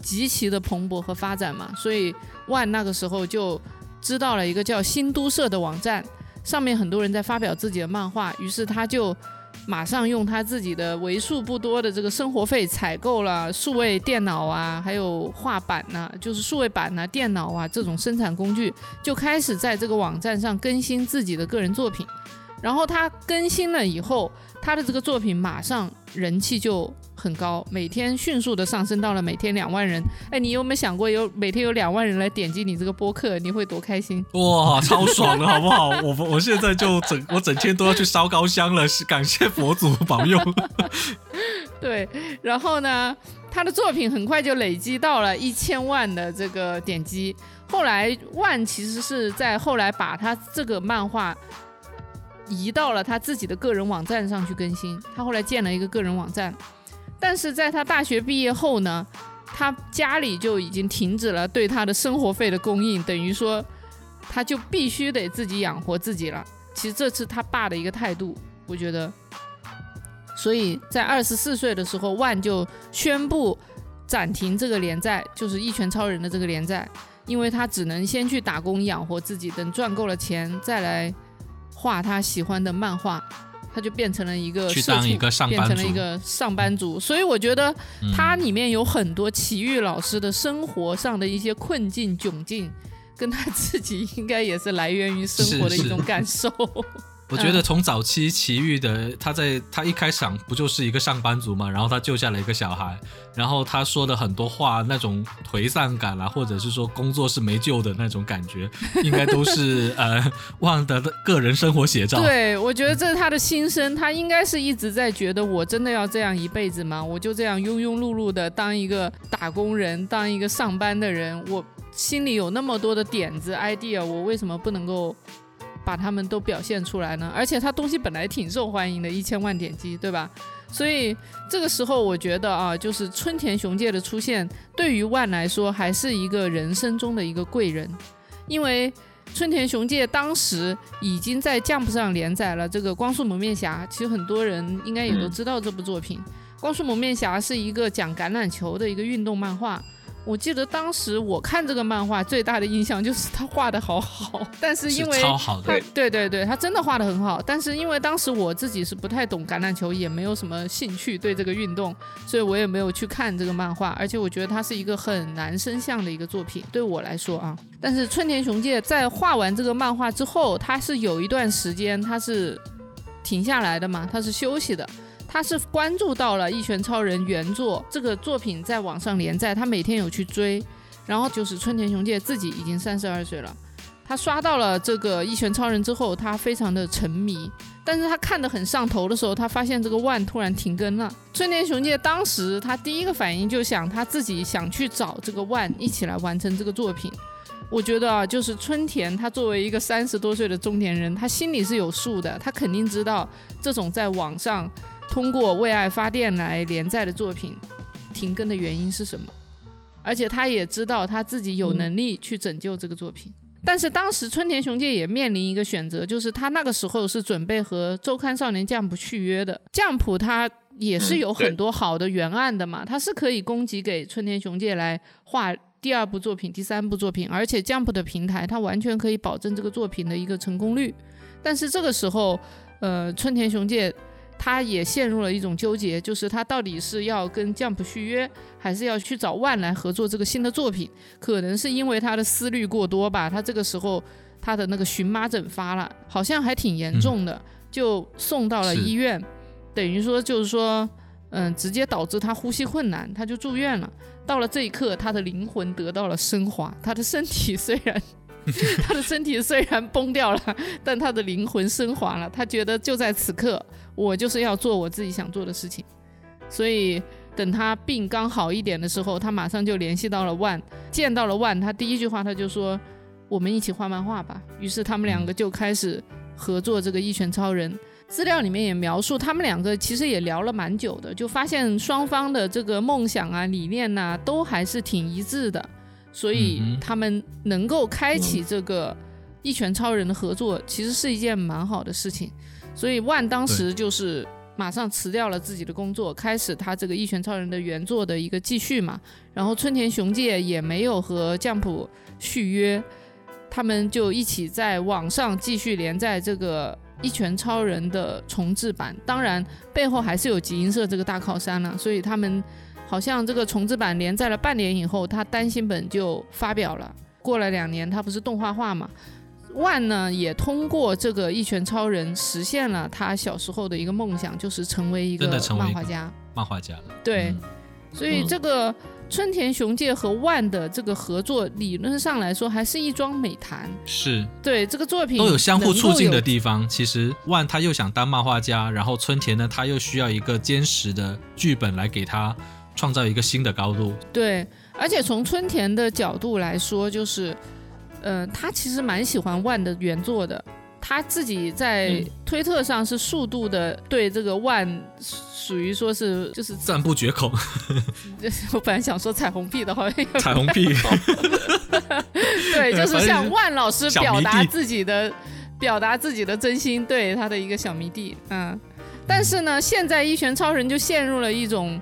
极其的蓬勃和发展嘛，所以万那个时候就知道了一个叫新都社的网站，上面很多人在发表自己的漫画，于是他就。马上用他自己的为数不多的这个生活费采购了数位电脑啊，还有画板呐，就是数位板呐、电脑啊这种生产工具，就开始在这个网站上更新自己的个人作品。然后他更新了以后，他的这个作品马上人气就很高，每天迅速的上升到了每天两万人。哎，你有没有想过，有每天有两万人来点击你这个播客，你会多开心？哇，超爽的好不好？我我现在就整我整天都要去烧高香了，是感谢佛祖保佑。对，然后呢，他的作品很快就累积到了一千万的这个点击。后来万其实是在后来把他这个漫画。移到了他自己的个人网站上去更新。他后来建了一个个人网站，但是在他大学毕业后呢，他家里就已经停止了对他的生活费的供应，等于说他就必须得自己养活自己了。其实这是他爸的一个态度，我觉得。所以在二十四岁的时候，万就宣布暂停这个连载，就是《一拳超人》的这个连载，因为他只能先去打工养活自己，等赚够了钱再来。画他喜欢的漫画，他就变成了一个去当一个上班族，变成了一个上班族。所以我觉得他里面有很多奇遇老师的生活上的一些困境窘境，跟他自己应该也是来源于生活的一种感受。我觉得从早期奇遇的他在他一开场不就是一个上班族嘛，然后他救下了一个小孩，然后他说的很多话那种颓丧感啊，或者是说工作是没救的那种感觉，应该都是呃旺德的个人生活写照。对，我觉得这是他的心声，他应该是一直在觉得我真的要这样一辈子吗？我就这样庸庸碌碌的当一个打工人，当一个上班的人，我心里有那么多的点子 idea，我为什么不能够？把他们都表现出来呢，而且他东西本来挺受欢迎的，一千万点击，对吧？所以这个时候我觉得啊，就是春田雄介的出现，对于万来说还是一个人生中的一个贵人，因为春田雄介当时已经在 Jump 上连载了这个《光速蒙面侠》，其实很多人应该也都知道这部作品，《光速蒙面侠》是一个讲橄榄球的一个运动漫画。我记得当时我看这个漫画最大的印象就是他画的好好，但是因为超好的，对对对，他真的画的很好。但是因为当时我自己是不太懂橄榄球，也没有什么兴趣对这个运动，所以我也没有去看这个漫画。而且我觉得它是一个很难生向的一个作品，对我来说啊。但是春田雄介在画完这个漫画之后，他是有一段时间他是停下来的嘛，他是休息的。他是关注到了《一拳超人》原作这个作品在网上连载，他每天有去追。然后就是春田雄介自己已经三十二岁了，他刷到了这个《一拳超人》之后，他非常的沉迷。但是他看得很上头的时候，他发现这个万突然停更了。春田雄介当时他第一个反应就想他自己想去找这个万一起来完成这个作品。我觉得啊，就是春田他作为一个三十多岁的中年人，他心里是有数的，他肯定知道这种在网上。通过为爱发电来连载的作品停更的原因是什么？而且他也知道他自己有能力去拯救这个作品。但是当时春田雄介也面临一个选择，就是他那个时候是准备和周刊少年将 p 续约的。将 p 他也是有很多好的原案的嘛，他是可以供给给春田雄介来画第二部作品、第三部作品，而且将 p 的平台他完全可以保证这个作品的一个成功率。但是这个时候，呃，春田雄介。他也陷入了一种纠结，就是他到底是要跟 Jump 续约，还是要去找万来合作这个新的作品？可能是因为他的思虑过多吧，他这个时候他的那个荨麻疹发了，好像还挺严重的，就送到了医院，等于说就是说，嗯，直接导致他呼吸困难，他就住院了。到了这一刻，他的灵魂得到了升华，他的身体虽然。他的身体虽然崩掉了，但他的灵魂升华了。他觉得就在此刻，我就是要做我自己想做的事情。所以等他病刚好一点的时候，他马上就联系到了万，见到了万。他第一句话他就说：“我们一起画漫画吧。”于是他们两个就开始合作这个一拳超人。资料里面也描述，他们两个其实也聊了蛮久的，就发现双方的这个梦想啊、理念呐，都还是挺一致的。所以他们能够开启这个一拳超人的合作，其实是一件蛮好的事情。所以万当时就是马上辞掉了自己的工作，开始他这个一拳超人的原作的一个继续嘛。然后春田雄介也没有和酱浦续约，他们就一起在网上继续连载这个一拳超人的重制版。当然背后还是有集英社这个大靠山了，所以他们好像这个重制版连载了半年以后，他单行本就发表了。过了两年，他不是动画化嘛？万呢也通过这个一拳超人实现了他小时候的一个梦想，就是成为一个漫画家。漫画家了。对，嗯所以这个春田雄介和万的这个合作，理论上来说还是一桩美谈。是对这个作品都有相互促进的地方。其实万他又想当漫画家，然后春田呢，他又需要一个坚实的剧本来给他创造一个新的高度。对，而且从春田的角度来说，就是，呃，他其实蛮喜欢万的原作的。他自己在嗯推特上是数度的对这个万，属于说是就是，赞不绝口，我本来想说彩虹屁的，好像有彩虹屁，对，就是向万老师表达自己的表达自己的真心，对他的一个小迷弟，嗯。但是呢，现在一拳超人就陷入了一种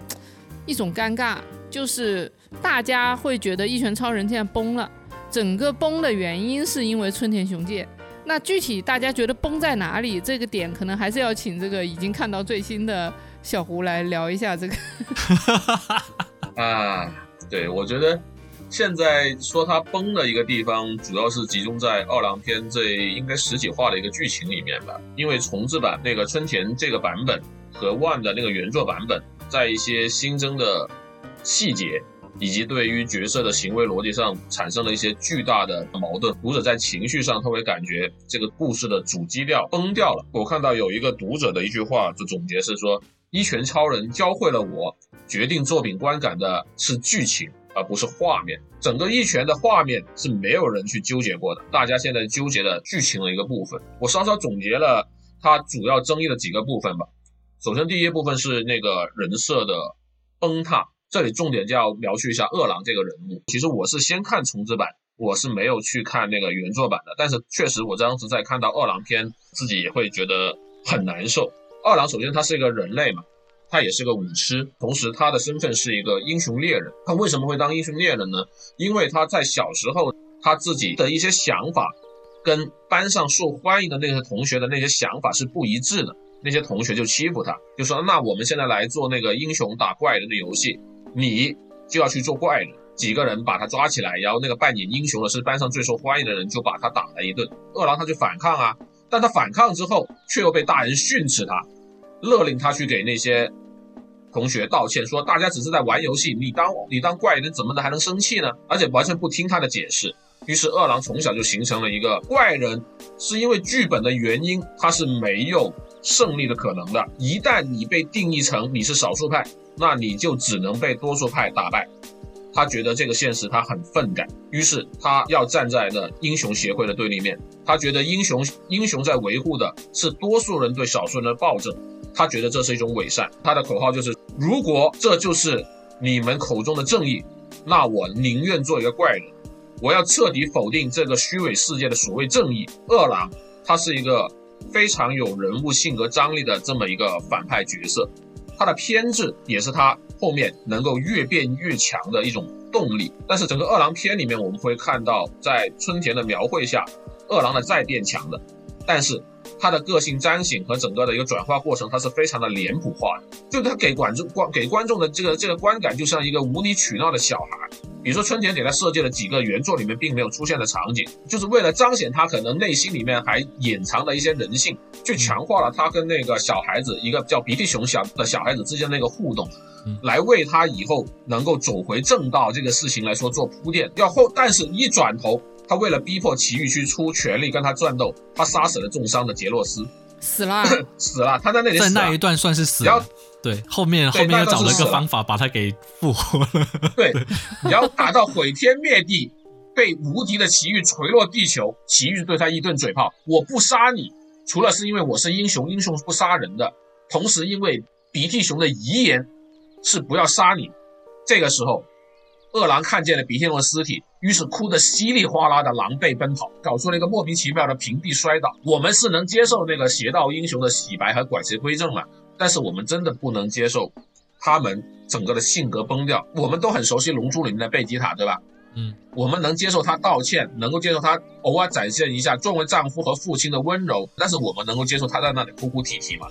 一种尴尬，就是大家会觉得一拳超人现在崩了，整个崩的原因是因为春田雄介。那具体大家觉得崩在哪里？这个点可能还是要请这个已经看到最新的小胡来聊一下这个。啊，对，我觉得现在说它崩的一个地方，主要是集中在二郎篇这应该十几话的一个剧情里面吧。因为重制版那个春田这个版本和万的那个原作版本，在一些新增的细节以及对于角色的行为逻辑上产生了一些巨大的矛盾，读者在情绪上他会感觉这个故事的主基调崩掉了。我看到有一个读者的一句话就总结是说：“一拳超人教会了我。”决定作品观感的是剧情，而不是画面。整个一拳的画面是没有人去纠结过的，大家现在纠结的剧情的一个部分。我稍稍总结了它主要争议的几个部分吧。首先，第一部分是那个人设的崩塌，这里重点就要描述一下二郎这个人物。其实我是先看重制版，我是没有去看那个原作版的，但是确实我当时在看到二郎篇，自己也会觉得很难受。二郎首先他是一个人类嘛。他也是个武痴，同时他的身份是一个英雄猎人。他为什么会当英雄猎人呢？因为他在小时候他自己的一些想法，跟班上受欢迎的那些同学的那些想法是不一致的。那些同学就欺负他，就说：“那我们现在来做那个英雄打怪人的游戏，你就要去做怪人。”几个人把他抓起来，然后那个扮演英雄的是班上最受欢迎的人，就把他打了一顿。二郎他就反抗啊，但他反抗之后，却又被大人训斥他。勒令他去给那些同学道歉，说大家只是在玩游戏，你当你当怪人怎么的还能生气呢？而且完全不听他的解释。于是二郎从小就形成了一个怪人，是因为剧本的原因，他是没有胜利的可能的。一旦你被定义成你是少数派，那你就只能被多数派打败。他觉得这个现实他很愤慨，于是他要站在那英雄协会的对立面。他觉得英雄英雄在维护的是多数人对少数人的暴政。他觉得这是一种伪善，他的口号就是：如果这就是你们口中的正义，那我宁愿做一个怪人，我要彻底否定这个虚伪世界的所谓正义。二郎他是一个非常有人物性格张力的这么一个反派角色，他的偏执也是他后面能够越变越强的一种动力。但是整个饿狼篇里面，我们会看到在春田的描绘下，饿狼的再变强的，但是。他的个性彰显和整个的一个转化过程，他是非常的脸谱化的，就他给观众观给观众的这个这个观感，就像一个无理取闹的小孩。比如说春田给他设计了几个原作里面并没有出现的场景，就是为了彰显他可能内心里面还隐藏的一些人性，去强化了他跟那个小孩子一个叫鼻涕熊小的小孩子之间的那个互动，来为他以后能够走回正道这个事情来说做铺垫。要后，但是一转头。他为了逼迫奇遇去出全力跟他战斗，他杀死了重伤的杰洛斯，死了，死了。他在那里在那一段算是死了。对，后面后面又找了一个方法把他给复活了。对，然后打到毁天灭地，被无敌的奇遇锤落地球，奇遇对他一顿嘴炮：“我不杀你，除了是因为我是英雄，英雄是不杀人的，同时因为鼻涕熊的遗言是不要杀你。”这个时候，饿狼看见了鼻涕熊的尸体。于是哭得稀里哗啦的狼狈奔跑，搞出了一个莫名其妙的平地摔倒。我们是能接受那个邪道英雄的洗白和拐邪归正嘛？但是我们真的不能接受他们整个的性格崩掉。我们都很熟悉《龙珠》里面的贝吉塔，对吧？嗯，我们能接受他道歉，能够接受他偶尔展现一下作为丈夫和父亲的温柔，但是我们能够接受他在那里哭哭啼啼吗？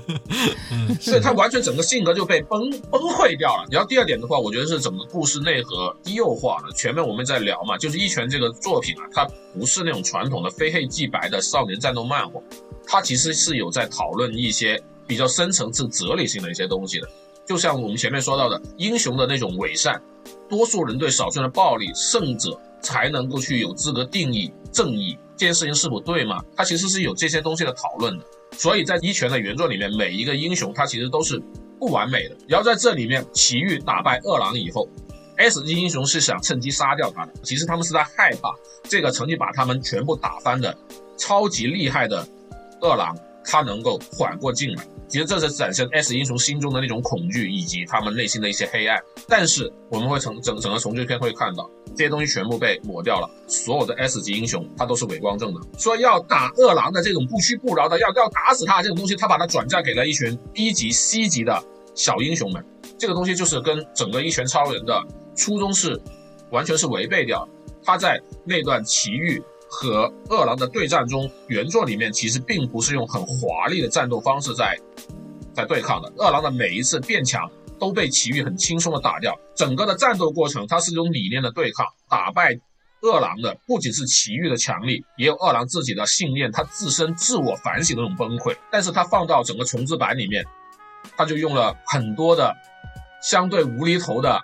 所以他完全整个性格就被崩崩溃掉了。然后第二点的话，我觉得是整个故事内核低幼化了。前面我们在聊嘛，就是《一拳》这个作品啊，它不是那种传统的非黑即白的少年战斗漫画，它其实是有在讨论一些比较深层次哲理性的一些东西的。就像我们前面说到的，英雄的那种伪善，多数人对少数人的暴力，胜者才能够去有资格定义正义这件事情是否对吗？它其实是有这些东西的讨论的。所以在一拳的原作里面，每一个英雄他其实都是不完美的。然后在这里面，奇遇打败二郎以后，S 级英雄是想趁机杀掉他的，其实他们是在害怕这个曾经把他们全部打翻的超级厉害的二郎，他能够缓过劲来。其实这是展现 S 英雄心中的那种恐惧，以及他们内心的一些黑暗。但是我们会从整整个重聚篇会看到，这些东西全部被抹掉了。所有的 S 级英雄他都是伪光正的，说要打二郎的这种不屈不挠的，要要打死他这种东西，他把它转嫁给了一群 B 级、C 级的小英雄们。这个东西就是跟整个一拳超人的初衷是完全是违背掉。他在那段奇遇。和饿狼的对战中，原作里面其实并不是用很华丽的战斗方式在在对抗的。饿狼的每一次变强都被奇遇很轻松的打掉。整个的战斗过程，它是一种理念的对抗。打败饿狼的不仅是奇遇的强力，也有饿狼自己的信念，他自身自我反省的那种崩溃。但是他放到整个重置版里面，他就用了很多的相对无厘头的。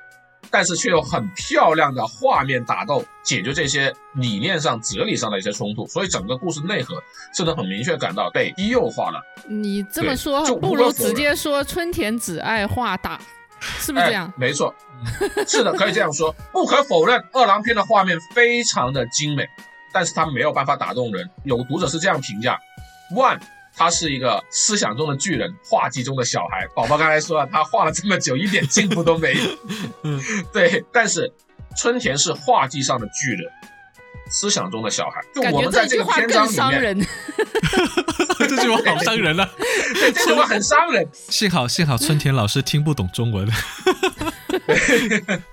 但是却有很漂亮的画面打斗，解决这些理念上、哲理上的一些冲突，所以整个故事内核是能很明确感到被低幼化了。你这么说，不如直接说春田只爱画打，是不是这样？没错，是的，可以这样说。不可否认，二郎片的画面非常的精美，但是它没有办法打动人。有读者是这样评价：One。他是一个思想中的巨人，画技中的小孩。宝宝刚才说了，他画了这么久，一点进步都没有。对，但是春田是画技上的巨人，思想中的小孩。就我们在这个篇章里面，这句话好伤人啊！对，这句话很伤人。幸好幸好春田老师听不懂中文。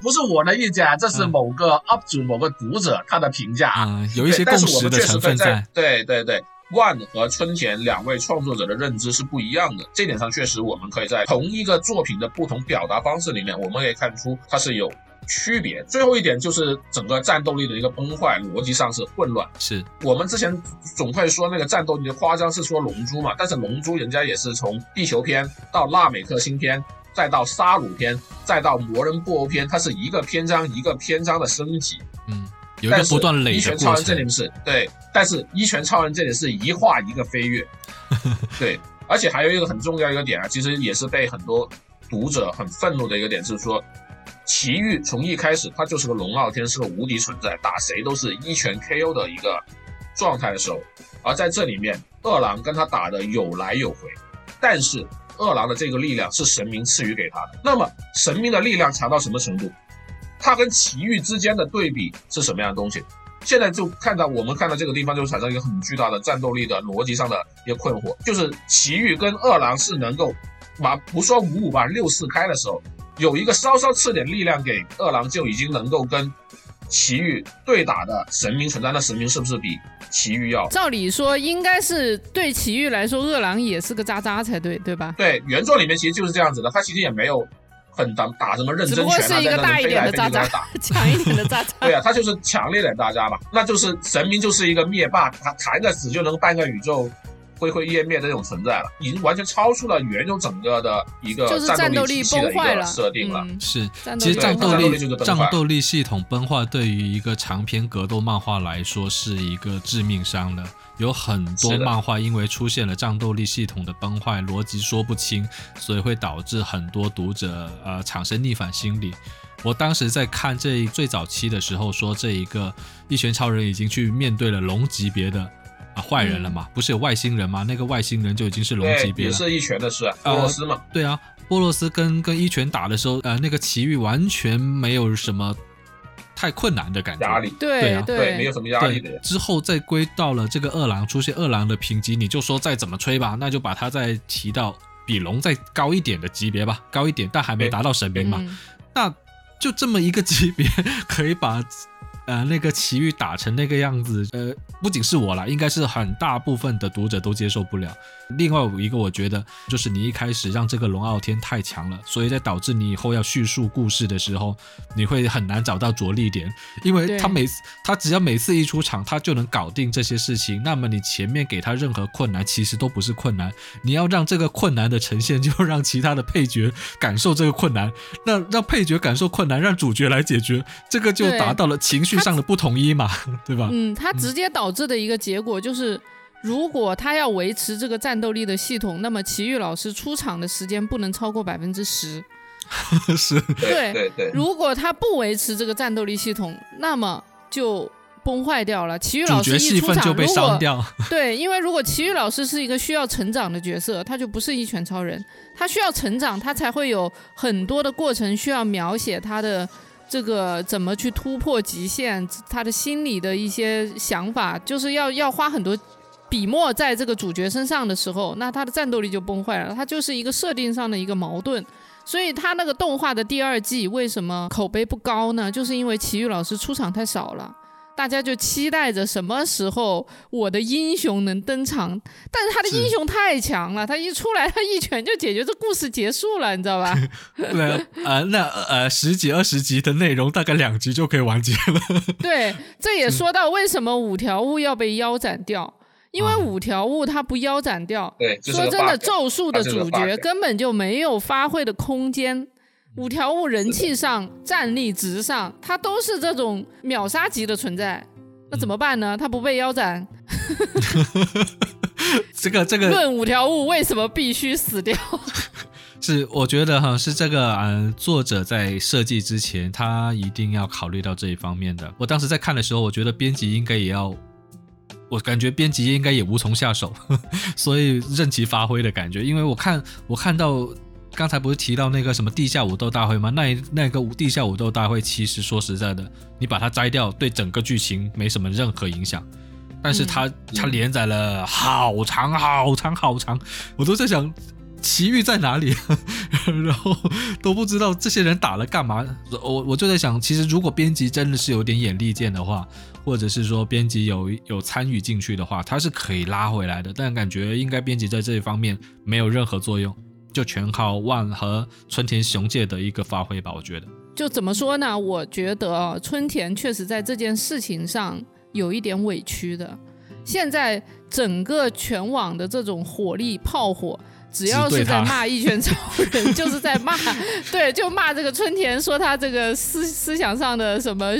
不是我的意见啊，这是某个 UP 主、某个读者他的评价啊，有一些共识的成分在。对对对。万和春田两位创作者的认知是不一样的，这点上确实我们可以在同一个作品的不同表达方式里面，我们可以看出它是有区别。最后一点就是整个战斗力的一个崩坏，逻辑上是混乱。是我们之前总会说那个战斗力的夸张是说龙珠嘛，但是龙珠人家也是从地球篇到纳美克星篇，再到沙鲁篇，再到魔人布欧篇，它是一个篇章一个篇章的升级。嗯。有一个不断累一拳超人这里是对，但是一拳超人这里是一画一个飞跃，对，而且还有一个很重要一个点啊，其实也是被很多读者很愤怒的一个点，就是说奇遇从一开始他就是个龙傲天，是个无敌存在，打谁都是一拳 KO 的一个状态的时候，而在这里面二郎跟他打的有来有回，但是二郎的这个力量是神明赐予给他的，那么神明的力量强到什么程度？它跟奇遇之间的对比是什么样的东西？现在就看到我们看到这个地方就产生一个很巨大的战斗力的逻辑上的一个困惑，就是奇遇跟二郎是能够，把不说五五吧，六四开的时候，有一个稍稍赐点力量给二郎，就已经能够跟奇遇对打的神明存在。那神明是不是比奇遇要？照理说应该是对奇遇来说，二郎也是个渣渣才对，对吧？对，原作里面其实就是这样子的，他其实也没有。很打打什么认真拳啊，在那飞来飞去在打，强一点的渣渣。对啊，他就是强烈的渣渣嘛，那就是神明就是一个灭霸，他弹个死就能半个宇宙灰灰烟灭的那种存在了，已经完全超出了原有整个的一个战斗力体系的一个设定了。是，其实战斗力战斗力系统崩坏对于一个长篇格斗漫画来说是一个致命伤的。有很多漫画因为出现了战斗力系统的崩坏，逻辑说不清，所以会导致很多读者呃产生逆反心理。我当时在看这最早期的时候，说这一个一拳超人已经去面对了龙级别的啊坏人了嘛？不是有外星人吗？那个外星人就已经是龙级别了。也是一拳的事，波洛斯嘛？对啊，波洛斯跟跟一拳打的时候，呃，那个奇遇完全没有什么。太困难的感觉。压力，对啊对没有什么压力的，。之后再归到了这个二郎出现二郎的评级，你就说再怎么吹吧，那就把它再提到比龙再高一点的级别吧，高一点，但还没达到神明嘛。嗯那就这么一个级别，可以把呃那个奇遇打成那个样子，呃，不仅是我啦，应该是很大部分的读者都接受不了。另外一个，我觉得就是你一开始让这个龙傲天太强了，所以在导致你以后要叙述故事的时候，你会很难找到着力点，因为他每次他只要每次一出场，他就能搞定这些事情，那么你前面给他任何困难，其实都不是困难，你要让这个困难的呈现，就让其他的配角感受这个困难，那让配角感受困难，让主角来解决，这个就达到了情绪上的不统一嘛，对吧？嗯，它直接导致的一个结果就是，如果他要维持这个战斗力的系统，那么奇遇老师出场的时间不能超过百分之十。是，对对对对，如果他不维持这个战斗力系统，那么就崩坏掉了。奇遇主老师一出场，份就被如果伤掉。对，因为如果奇遇老师是一个需要成长的角色，他就不是一拳超人，他需要成长，他才会有很多的过程需要描写他的这个怎么去突破极限，他的心里的一些想法，就是要要花很多。笔墨在这个主角身上的时候，那他的战斗力就崩坏了，他就是一个设定上的一个矛盾。所以他那个动画的第二季为什么口碑不高呢？就是因为奇遇老师出场太少了。大家就期待着什么时候我的英雄能登场，但是他的英雄太强了，他一出来他一拳就解决这故事结束了，你知道吧？对，呃，那呃十几二十集的内容，大概两集就可以完结了。对，这也说到为什么五条悟要被腰斩掉，因为啊五条悟他不腰斩掉，对，这是说真的，咒术的主角根本就没有发挥的空间。五条悟人气上、战力值上，他都是这种秒杀级的存在，那怎么办呢？他不被腰斩，这个这个论五条悟为什么必须死掉？是我觉得哈，是这个呃，作者在设计之前，他一定要考虑到这一方面的。我当时在看的时候，我觉得编辑应该也要，我感觉编辑应该也无从下手，所以任其发挥的感觉。因为我看我看到刚才不是提到那个什么地下武斗大会吗？那那个地下武斗大会，其实说实在的，你把它摘掉，对整个剧情没什么任何影响。但是它、它连载了好长好长好长，我都在想奇遇在哪里，然后都不知道这些人打了干嘛。我我就在想，其实如果编辑真的是有点眼力见的话，或者是说编辑有有参与进去的话，他是可以拉回来的。但感觉应该编辑在这一方面没有任何作用，就全靠万和春田雄介的一个发挥吧。我觉得，就怎么说呢？我觉得春田确实在这件事情上有一点委屈的。现在整个全网的这种火力炮火，只要是在骂一拳超人，就是在骂，对，就骂这个春田，说他这个思思想上的什么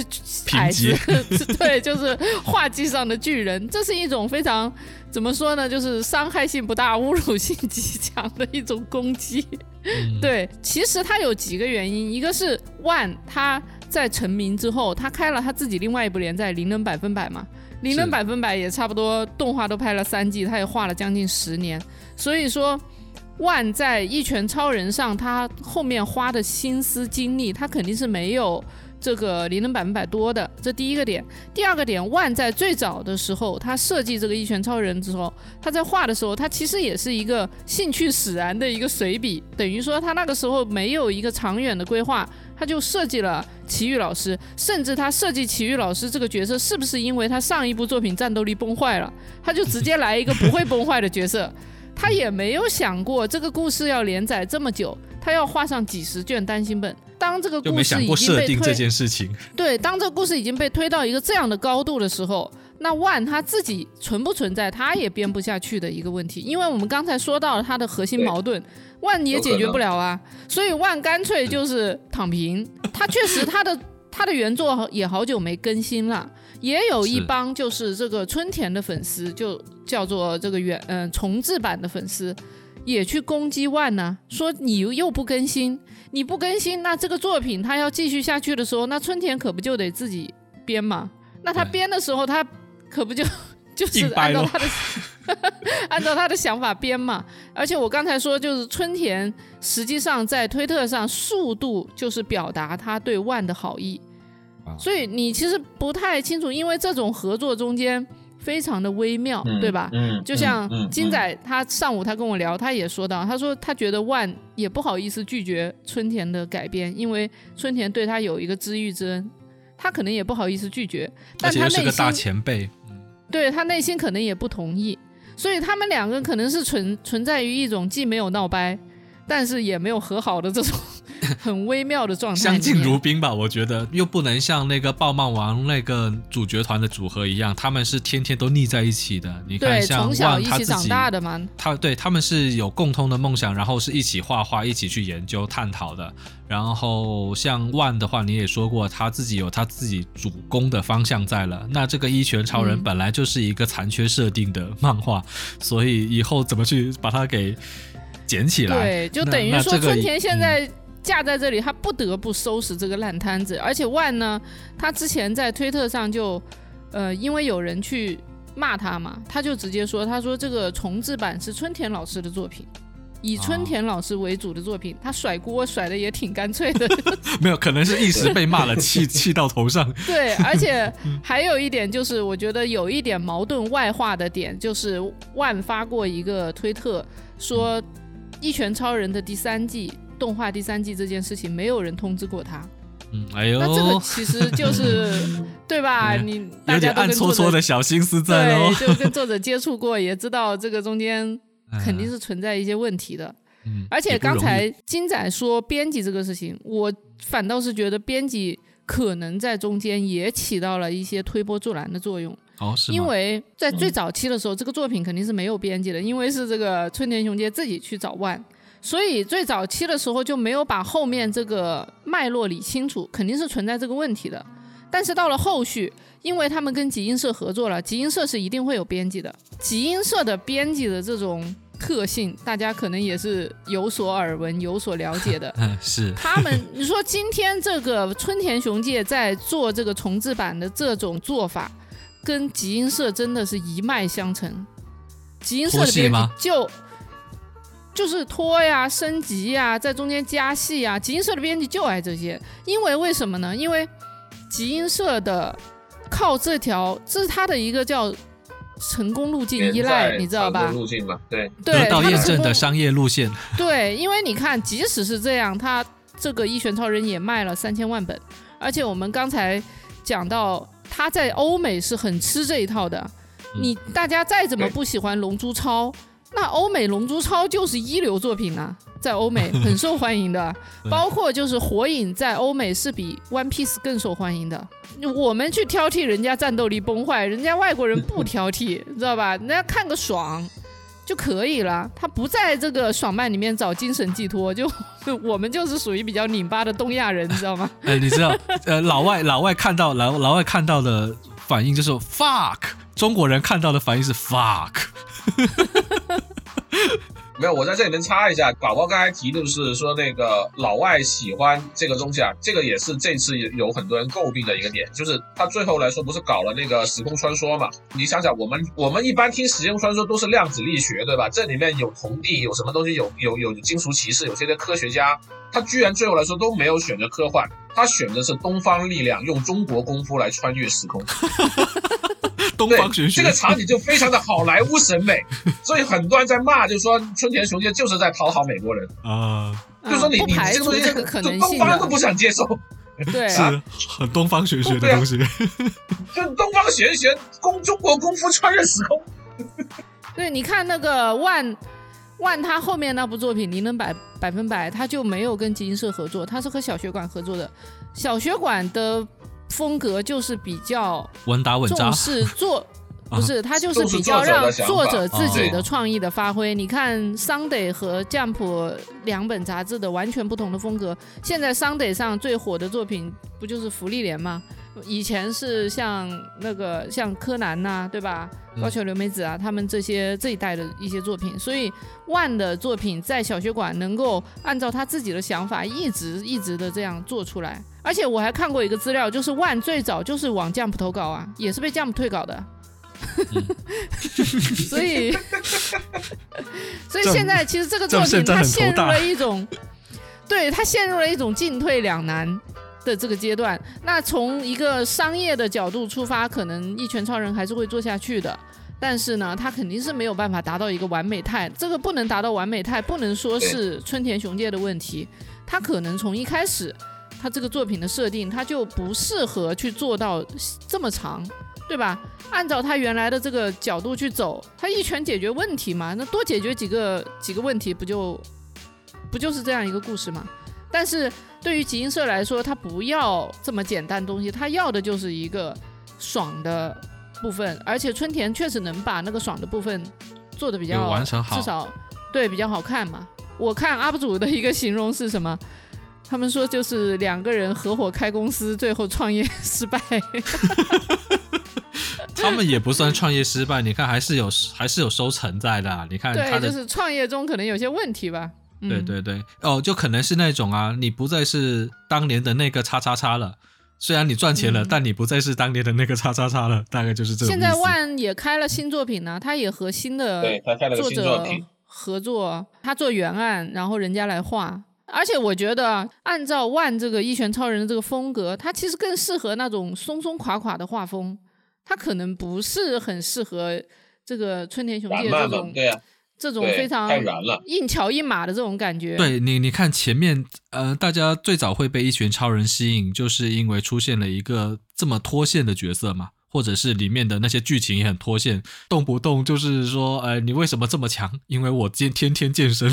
矮级子，对，就是画技上的巨人，这是一种非常怎么说呢，就是伤害性不大、侮辱性极强的一种攻击。嗯，对，其实他有几个原因，一个是万他在成名之后，他开了他自己另外一部连载《灵能百分百》嘛，《灵能百分百》也差不多动画都拍了三季，他也画了将近十年，所以说。万在一拳超人上，他后面花的心思精力，他肯定是没有这个灵能百分百多的，这第一个点。第二个点，万在最早的时候，他设计这个一拳超人之后，他在画的时候，他其实也是一个兴趣使然的一个随笔，等于说他那个时候没有一个长远的规划，他就设计了奇遇老师，甚至他设计奇遇老师这个角色，是不是因为他上一部作品战斗力崩坏了，他就直接来一个不会崩坏的角色？他也没有想过这个故事要连载这么久，他要画上几十卷单行本。当这个故事已经被推，件事情。对，当这个故事已经被推到一个这样的高度的时候，那万他自己存不存在，他也编不下去的一个问题。因为我们刚才说到了他的核心矛盾，万也解决不了啊，所以万干脆就是躺平。他确实他的 他的原作也好久没更新了，也有一帮就是这个春田的粉丝，就叫做这个原嗯、重置版的粉丝。也去攻击万呢、说你又不更新，你不更新，那这个作品他要继续下去的时候，那春田可不就得自己编嘛？那他编的时候，他可不就 就是按照他的 按照他的想法编嘛？而且我刚才说，就是春田实际上在推特上速度就是表达他对万的好意。所以你其实不太清楚，因为这种合作中间非常的微妙，嗯对吧？嗯，就像金仔，他上午他跟我聊，他也说到，他说他觉得万也不好意思拒绝春田的改编，因为春田对他有一个知遇之恩，他可能也不好意思拒绝，而但他内且又是个大心前辈，对他内心可能也不同意，所以他们两个可能是存存在于一种既没有闹掰，但是也没有和好的这种 很微妙的状态。相敬如宾吧，我觉得又不能像那个爆漫王那个主角团的组合一样，他们是天天都腻在一起的。你看，像从小一起长万他自己，大的嘛，他对他们是有共通的梦想，然后是一起画画，一起去研究探讨的。然后像万的话，你也说过他自己有他自己主攻的方向在了。那这个一拳超人嗯本来就是一个残缺设定的漫画，所以以后怎么去把它给捡起来？对，就等于说春田现嗯在架在这里，他不得不收拾这个烂摊子。而且万呢，他之前在推特上就，呃，因为有人去骂他嘛，他就直接说，他说这个重制版是春田老师的作品。以春田老师为主的作品，他甩锅甩的也挺干脆的，没有，可能是一时被骂了，气 气到头上。对，而且 还有一点就是，我觉得有一点矛盾外化的点，就是万发过一个推特说，《一拳超人》的第三季动画第三季这件事情，没有人通知过他。嗯，哎呦，那这个其实就是 对吧？嗯你大有家都点暗搓搓的小心思在哦。对，就跟作者接触过，也知道这个中间肯定是存在一些问题的。嗯，而且刚才金仔说编辑这个事情，我反倒是觉得编辑可能在中间也起到了一些推波助澜的作用，哦，是因为在最早期的时候，这个作品肯定是没有编辑的，因为是这个春田雄介自己去找万，所以最早期的时候就没有把后面这个脉络理清楚，肯定是存在这个问题的。但是到了后续，因为他们跟集英社合作了，集英社是一定会有编辑的，集英社的编辑的这种特性，大家可能也是有所耳闻、有所了解的。嗯 是他们，你说今天这个春田雄介在做这个重制版的这种做法，跟集英社真的是一脉相承。集英社的编辑就就是拖呀、升级呀，在中间加戏呀，集英社的编辑就爱这些。因为为什么呢？因为集英社的靠这条，这是他的一个叫成功路径依赖，你知道吧？路径嘛，对，对，得到验证的商业路线。对，因为你看，即使是这样，他这个《一拳超人》也卖了三千万本，而且我们刚才讲到，他在欧美是很吃这一套的。嗯你大家再怎么不喜欢《龙珠超》，那欧美《龙珠超》就是一流作品啊，在欧美 很受欢迎的。包括就是《火影》在欧美是比《One Piece》更受欢迎的。我们去挑剔人家战斗力崩坏，人家外国人不挑剔，你知道吧？人家看个爽。就可以了。他不在这个爽漫里面找精神寄托，就我们就是属于比较拧巴的东亚人，你知道吗？哎，你知道，呃，老外老外看到老老外看到的反应就是 fuck，中国人看到的反应是 fuck。没有，我在这里面插一下，宝宝刚才提的是说那个老外喜欢这个东西啊，这个也是这次有很多人诟病的一个点，就是他最后来说不是搞了那个时空穿梭嘛？你想想，我们我们一般听时间穿梭都是量子力学，对吧？这里面有铜地，有什么东西，有有有金属骑士，有些的科学家，他居然最后来说都没有选择科幻，他选的是东方力量，用中国功夫来穿越时空。对东方玄学。这个场景就非常的好莱坞审美，所以很多人在骂，就说春田雄介就是在讨好美国人，啊，就说你嗯不排你这个东西除这个可能东方都不，想接受，对是啊很东方玄学的东西。就东方玄学功中国功夫穿越时空，对，你看那个万万他后面那部作品《灵能百百分百》，他就没有跟集英社合作，他是和小学馆合作的。小学馆的风格就是比较稳打稳扎重，视作，不是，他就是比较让作者自己哦的创意的发挥。你看《Sunday》和《Jump》两本杂志的完全不同的风格。现在《Sunday》上最火的作品不就是《福利莲》吗？以前是像那个像柯南呐、对吧？嗯高桥留美子啊，他们这些这一代的一些作品，所以万的作品在小学馆能够按照他自己的想法，一直一直的这样做出来。而且我还看过一个资料，就是万最早就是往 Jump 投稿啊，也是被 Jump 退稿的。所以，所以现在其实这个作品它陷入了一种，对它陷入了一种进退两难的这个阶段。那从一个商业的角度出发，可能一拳超人还是会做下去的。但是呢，他肯定是没有办法达到一个完美态。这个不能达到完美态，不能说是春田雄介的问题。他可能从一开始，他这个作品的设定，他就不适合去做到这么长，对吧？按照他原来的这个角度去走，他一拳解决问题嘛，那多解决几个几个问题，不就不就是这样一个故事嘛？但是对于集英社来说，他不要这么简单东西，他要的就是一个爽的。部分，而且春田确实能把那个爽的部分做的比较完成好，至少对比较好看嘛。我看 UP 主的一个形容是什么？他们说就是两个人合伙开公司，最后创业失败。他们也不算创业失败，你看还是有还是有收成在的。你看，对，就是创业中可能有些问题吧。对对对，哦，就可能是那种啊，你不再是当年的那个叉叉叉了。虽然你赚钱了，但你不再是当年的那个叉叉叉了，大概就是这种现在万也开了新作品呢，他也和新的作者合作，他做原案，然后人家来画。而且我觉得，按照万这个一拳超人的这个风格，他其实更适合那种松松垮垮的画风，他可能不是很适合这个春田雄介这种。这种非常硬桥硬马的这种感觉，对你，你看前面，呃，大家最早会被一拳超人吸引，就是因为出现了一个这么脱线的角色嘛。或者是里面的那些剧情也很脱线，动不动就是说，呃，你为什么这么强？因为我健天天健身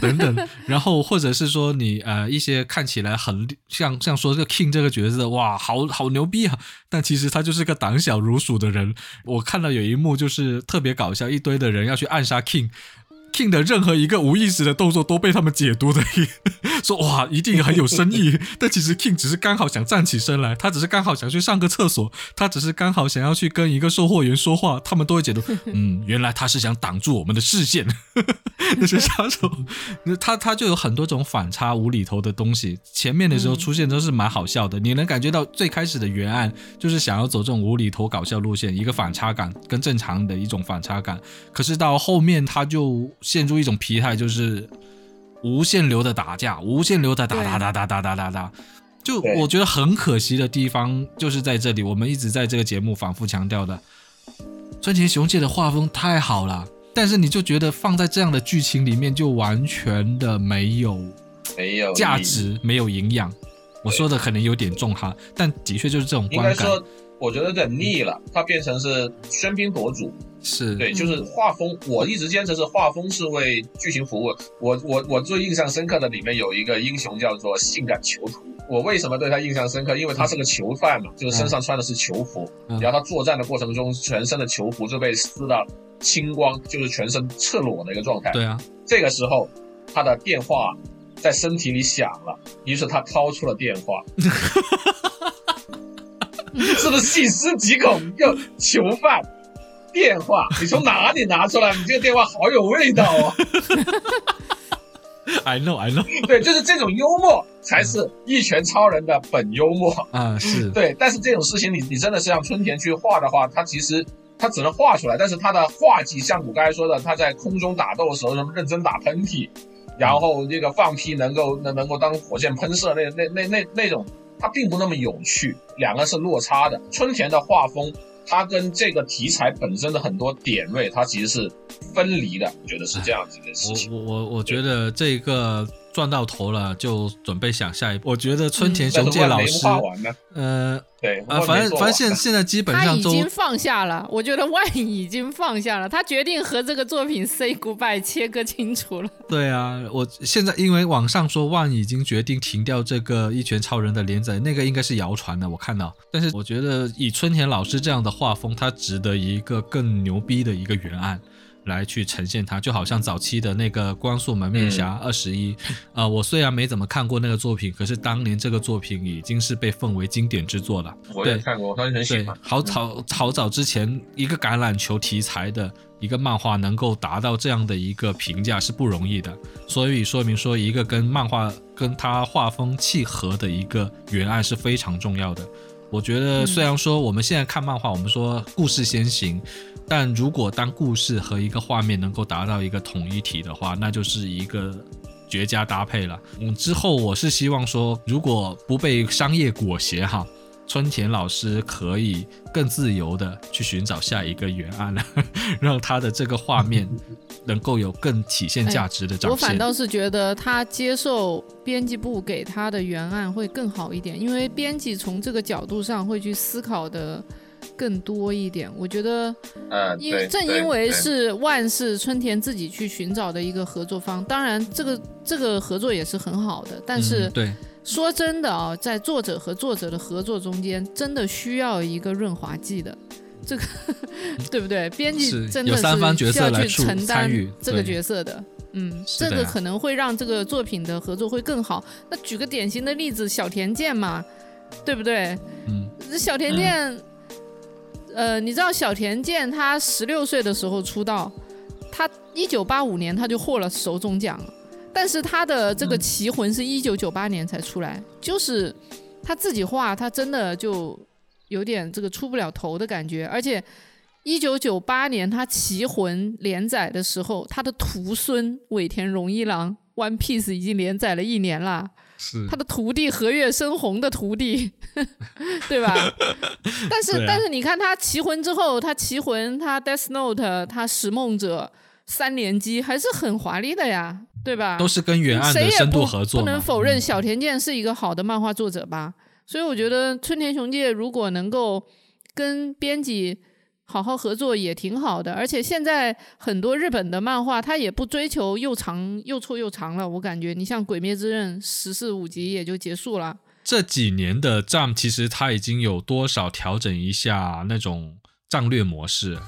等等。然后或者是说你呃一些看起来很像像说这个 King 这个角色，哇，好好牛逼啊！但其实他就是个胆小如鼠的人。我看到有一幕就是特别搞笑，一堆的人要去暗杀 King。King 的任何一个无意识的动作都被他们解读的 说哇一定很有深意，但其实 King 只是刚好想站起身来，他只是刚好想去上个厕所，他只是刚好想要去跟一个售货员说话，他们都会解读，嗯，原来他是想挡住我们的视线，那些杀手，那他他就有很多种反差无厘头的东西，前面的时候出现都是蛮好笑的，你能感觉到最开始的原案就是想要走这种无厘头搞笑路线，一个反差感跟正常的一种反差感，可是到后面他就。陷入一种疲态，就是无限流的打架，无限流的打打打打打打打打。就我觉得很可惜的地方，就是在这里，我们一直在这个节目反复强调的，川崎雄介的画风太好了，但是你就觉得放在这样的剧情里面，就完全的没有没有价值，没有营养。我说的可能有点重哈，但的确就是这种观感。我觉得有点腻了，它变成是喧宾夺主，是对，就是画风，我一直坚持是画风是为剧情服务。我我我最印象深刻的里面有一个英雄叫做性感囚徒，我为什么对他印象深刻？因为他是个囚犯嘛，就是身上穿的是囚服，然后他作战的过程中，全身的囚服就被撕到清光，就是全身赤裸的一个状态。对啊，这个时候他的电话在身体里响了，于是他掏出了电话。是不是细思极恐？又囚犯电话，你从哪里拿出来？你这个电话好有味道哦。I know, I know。对，就是这种幽默才是一拳超人的本幽默啊。是对，但是这种事情，你你真的是让春田去画的话，他其实他只能画出来，但是他的画技，像我刚才说的，他在空中打斗的时候，什么认真打喷嚏，然后这个放屁能够能能够当火箭喷射，那那那那那种。它并不那么有趣，两个是落差的。春田的画风，它跟这个题材本身的很多点位，它其实是分离的。我觉得是这样子的事情。我我我觉得这个。赚到头了，就准备想下一步。我觉得春田雄介老师，呃，对，啊，反正反正现现在基本上他已经放下了。我觉得万已经放下了，他决定和这个作品 say goodbye，切割清楚了。对啊，我现在因为网上说万已经决定停掉这个一拳超人的连载，那个应该是谣传的，我看到。但是我觉得以春田老师这样的画风，他值得一个更牛逼的一个原案。来去呈现它，就好像早期的那个光速门面侠二十一，啊，我虽然没怎么看过那个作品，可是当年这个作品已经是被奉为经典之作了。我也看过，我当时很喜欢。好早好早之前，一个橄榄球题材的一个漫画能够达到这样的一个评价是不容易的，所以说明说一个跟漫画跟他画风契合的一个原案是非常重要的。我觉得虽然说我们现在看漫画，我们说故事先行。但如果当故事和一个画面能够达到一个统一体的话，那就是一个绝佳搭配了。嗯，之后我是希望说，如果不被商业裹挟哈。春田老师可以更自由的去寻找下一个原案了，让他的这个画面能够有更体现价值的展现。我反倒是觉得他接受编辑部给他的原案会更好一点，因为编辑从这个角度上会去思考的更多一点。我觉得，呃，因为正因为是万事春田自己去寻找的一个合作方，当然这个这个合作也是很好的，但是对。说真的啊，在作者和作者的合作中间，真的需要一个润滑剂的，这个 对不对？编辑真的是需要去承担这个角色的，嗯，这个可能会让这个作品的合作会更好。那举个典型的例子，小田健嘛，对不对？嗯，小田健，呃，你知道小田健他十六岁的时候出道，他一九八五年他就获了手冢奖。但是他的这个《棋魂》是一九九八年才出来，就是他自己画，他真的就有点这个出不了头的感觉。而且一九九八年他《棋魂》连载的时候，他的徒孙尾田荣一郎《One Piece》已经连载了一年了，是他的徒弟和月生红的徒弟，对吧？但是但是你看他《棋魂》之后，他《棋魂》他《Death Note》他《拾梦者》三连击还是很华丽的呀。对吧？都是跟原案的深度合作。不能否认小田健是一个好的漫画作者吧？所以我觉得春田雄介如果能够跟编辑好好合作也挺好的。而且现在很多日本的漫画，他也不追求又长又臭又长了。我感觉你像《鬼灭之刃》十四五集也就结束了。这几年的 Jump 其实他已经有多少调整一下那种战略模式。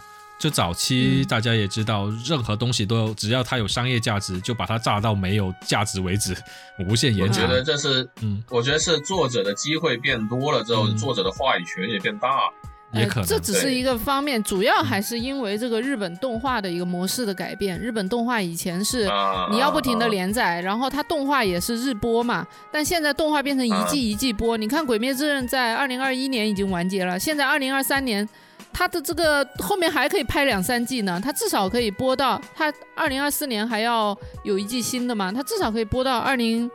就早期大家也知道，任何东西都只要它有商业价值，就把它炸到没有价值为止，无限延长。我觉得这是，嗯，我觉得是作者的机会变多了之后，作者的话语权也变大，也可能。这只是一个方面，主要还是因为这个日本动画的一个模式的改变。日本动画以前是你要不停的连载，然后它动画也是日播嘛，但现在动画变成一季一季播。你看《鬼灭之刃》在二零二一年已经完结了，现在二零二三年。他的这个后面还可以拍两三季呢，他至少可以播到他二零二四年还要有一季新的嘛，他至少可以播到二零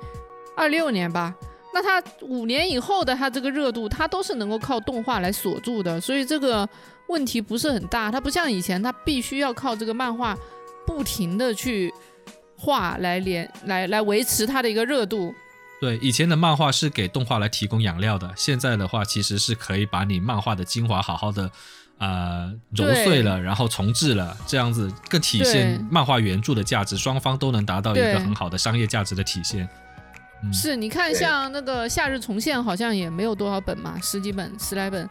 二六年吧。那他五年以后的他这个热度，他都是能够靠动画来锁住的，所以这个问题不是很大。他不像以前，他必须要靠这个漫画不停的去画来连来来维持他的一个热度。对，以前的漫画是给动画来提供养料的，现在的话其实是可以把你漫画的精华好好的。呃，揉碎了，然后重置了，这样子更体现漫画原著的价值，双方都能达到一个很好的商业价值的体现。是，你看像那个《夏日重现》，好像也没有多少本嘛，十几本、十来本，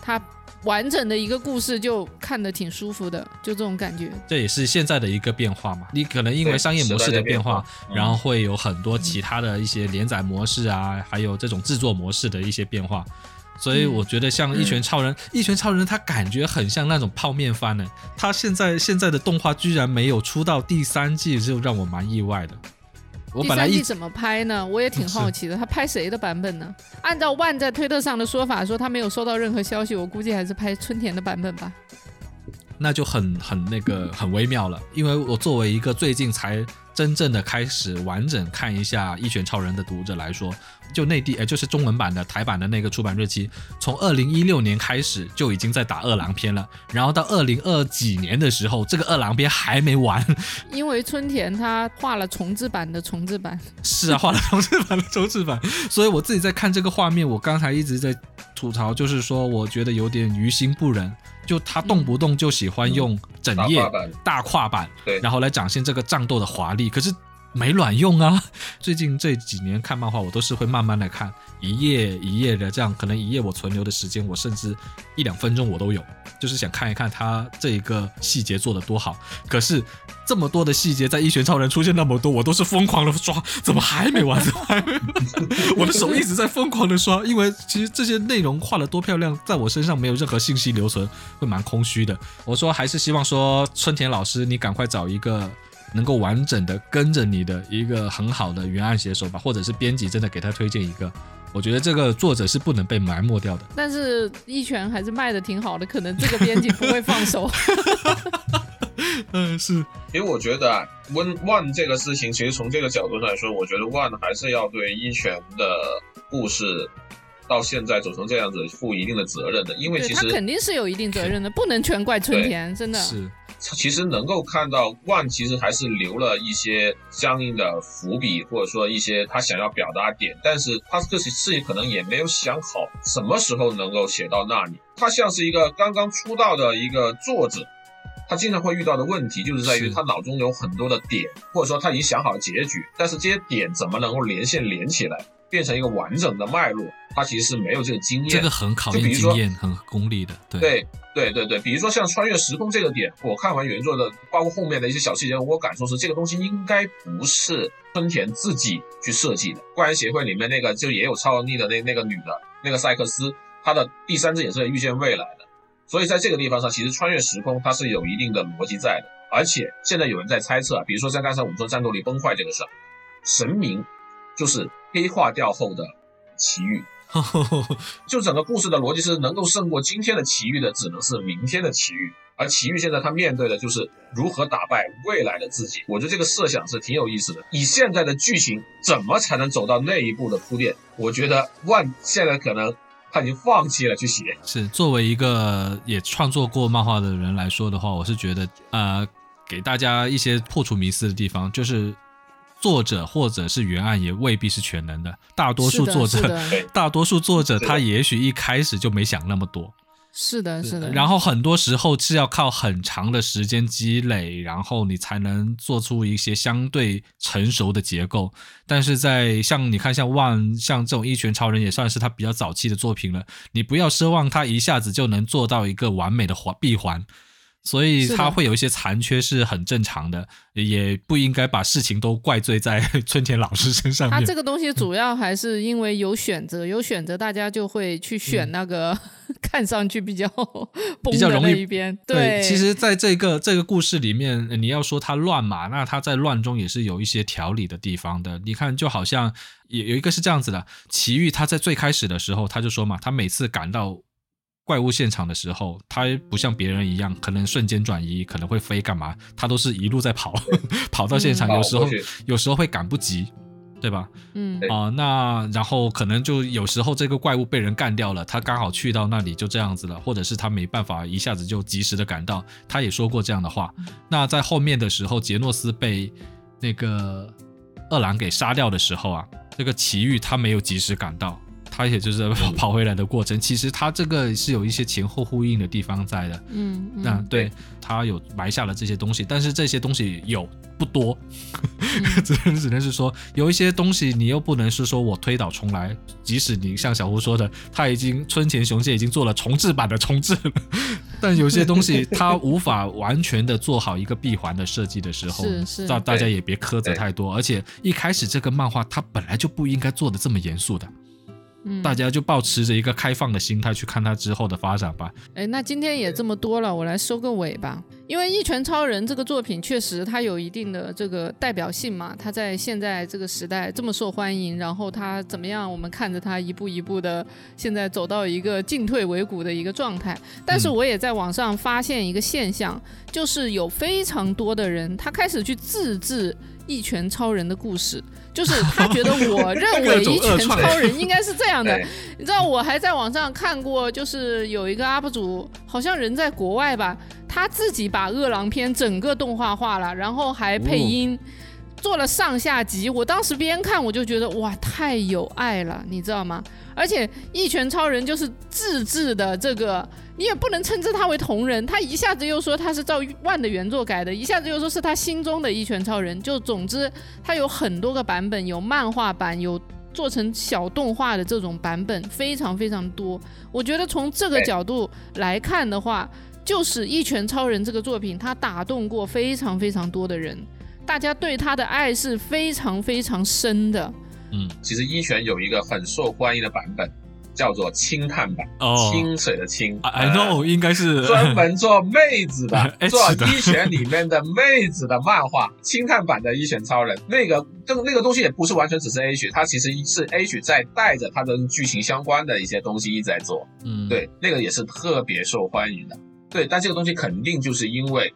它完整的一个故事就看得挺舒服的，就这种感觉。这也是现在的一个变化嘛，你可能因为商业模式的变化，然后会有很多其他的一些连载模式啊，还有这种制作模式的一些变化。所以我觉得像一拳超人，一拳超人他感觉很像那种泡面番呢。他现在现在的动画居然没有出到第三季，就让我蛮意外的。我第三季怎么拍呢？我也挺好奇的。他拍谁的版本呢？按照万在推特上的说法，说他没有收到任何消息，我估计还是拍春田的版本吧。那就很很那个很微妙了，因为我作为一个最近才。真正的开始完整看一下《一拳超人》的读者来说，就内地，呃，就是中文版的台版的那个出版日期，从二零一六年开始就已经在打二郎篇了，然后到二零二几年的时候，这个二郎篇还没完。因为春田他画了重制版的重制版。是啊，画了重制版的重制版，所以我自己在看这个画面，我刚才一直在吐槽，就是说我觉得有点于心不忍。就他动不动就喜欢用整页大跨板，对，然后来展现这个战斗的华丽，可是没卵用啊！最近这几年看漫画，我都是会慢慢的看，一页一页的这样，可能一页我存留的时间，我甚至一两分钟我都有，就是想看一看他这一个细节做的多好。可是。这么多的细节，在一拳超人出现那么多，我都是疯狂的刷，怎么还没完？怎么还没？我的手一直在疯狂的刷，因为其实这些内容画的多漂亮，在我身上没有任何信息留存，会蛮空虚的。我说还是希望说春田老师，你赶快找一个能够完整的跟着你的一个很好的原案写手吧，或者是编辑真的给他推荐一个。我觉得这个作者是不能被埋没掉的。但是一拳还是卖的挺好的，可能这个编辑不会放手。嗯，是。因为我觉得啊，One One 这个事情，其实从这个角度上来说，我觉得 One 还是要对一拳的故事到现在走成这样子负一定的责任的，因为他其实肯定是有一定责任的，不能全怪春田，真的。是其实能够看到 One 其实还是留了一些相应的伏笔，或者说一些他想要表达点，但是他这些事情可能也没有想好什么时候能够写到那里。他像是一个刚刚出道的一个作者，他经常会遇到的问题就是在于他脑中有很多的点，或者说他已经想好了结局，但是这些点怎么能够连线连起来，变成一个完整的脉络，他其实是没有这个经验。这个很考验经验，很功利的，对对对对对，比如说像穿越时空这个点，我看完原作的，包括后面的一些小细节，我感受是这个东西应该不是春田自己去设计的。怪人协会里面那个就也有超能力的那那个女的，那个赛克斯，她的第三只眼是预见未来的，所以在这个地方上，其实穿越时空它是有一定的逻辑在的。而且现在有人在猜测啊，比如说像刚才我们说战斗力崩坏这个事儿，神明就是黑化掉后的奇遇。就整个故事的逻辑是，能够胜过今天的奇遇的，只能是明天的奇遇。而奇遇现在他面对的就是如何打败未来的自己。我觉得这个设想是挺有意思的。以现在的剧情，怎么才能走到那一步的铺垫？我觉得万现在可能他已经放弃了去写。是作为一个也创作过漫画的人来说的话，我是觉得呃，给大家一些破除迷思的地方，就是作者或者是原案也未必是全能的，大多数作者，大多数作者他也许一开始就没想那么多，是的，是的。然后很多时候是要靠很长的时间积累，然后你才能做出一些相对成熟的结构。但是在像你看像万像这种一拳超人也算是他比较早期的作品了，你不要奢望他一下子就能做到一个完美的环闭环。所以他会有一些残缺是很正常的，也不应该把事情都怪罪在 春田老师身上面。他这个东西主要还是因为有选择，有选择，大家就会去选那个、看上去比较比较容易那一边。对，其实在这个这个故事里面，呃你要说它乱嘛，那它在乱中也是有一些条理的地方的。你看，就好像有有一个是这样子的，奇遇他在最开始的时候他就说嘛，他每次赶到怪物现场的时候，他不像别人一样可能瞬间转移，可能会飞干嘛，他都是一路在跑，跑到现场，嗯有时候有时候会赶不及。对吧？嗯对啊、那然后可能就有时候这个怪物被人干掉了，他刚好去到那里就这样子了，或者是他没办法一下子就及时的赶到，他也说过这样的话。那在后面的时候，杰诺斯被那个二郎给杀掉的时候啊，这个奇遇他没有及时赶到，他也就是 跑回来的过程。其实他这个是有一些前后呼应的地方在的。嗯，嗯。那对他有埋下了这些东西，但是这些东西有不多，嗯。只能只能是说有一些东西你又不能是说我推倒重来，即使你像小胡说的，他已经村前雄介已经做了重置版的重置了，但有些东西他无法完全的做好一个闭环的设计的时候大大家也别苛责太多，而且一开始这个漫画它本来就不应该做的这么严肃的，嗯大家就保持着一个开放的心态去看它之后的发展吧。哎，那今天也这么多了，我来收个尾吧。因为《一拳超人》这个作品确实它有一定的这个代表性嘛，它在现在这个时代这么受欢迎，然后它怎么样，我们看着它一步一步的现在走到一个进退维谷的一个状态。但是嗯我也在网上发现一个现象，就是有非常多的人他开始去自制。一拳超人的故事，就是 他觉得我认为一拳超人应该是这样的，你知道我还在网上看过，就是有一个 UP 主，好像人在国外吧，他自己把饿狼篇整个动画化了，然后还配音。做了上下集，我当时边看我就觉得哇，太有爱了，你知道吗？而且《一拳超人》就是自制的这个，你也不能称之他为同人，他一下子又说他是照万的原作改的，一下子又说是他心中的一拳超人，就总之他有很多个版本，有漫画版，有做成小动画的这种版本，非常非常多。我觉得从这个角度来看的话，就是《一拳超人》这个作品，它打动过非常非常多的人，大家对他的爱是非常非常深的。嗯，其实一拳有一个很受欢迎的版本，叫做清碳版，哦。清水的清。I I know 应该是呃。专门做妹子的 做一拳里面的妹子的漫画，清碳版的一拳超人，那个这那个东西也不是完全只是 H，它其实是 H 在带着它跟剧情相关的一些东西一直在做，嗯，对，那个也是特别受欢迎的。对，但这个东西肯定就是因为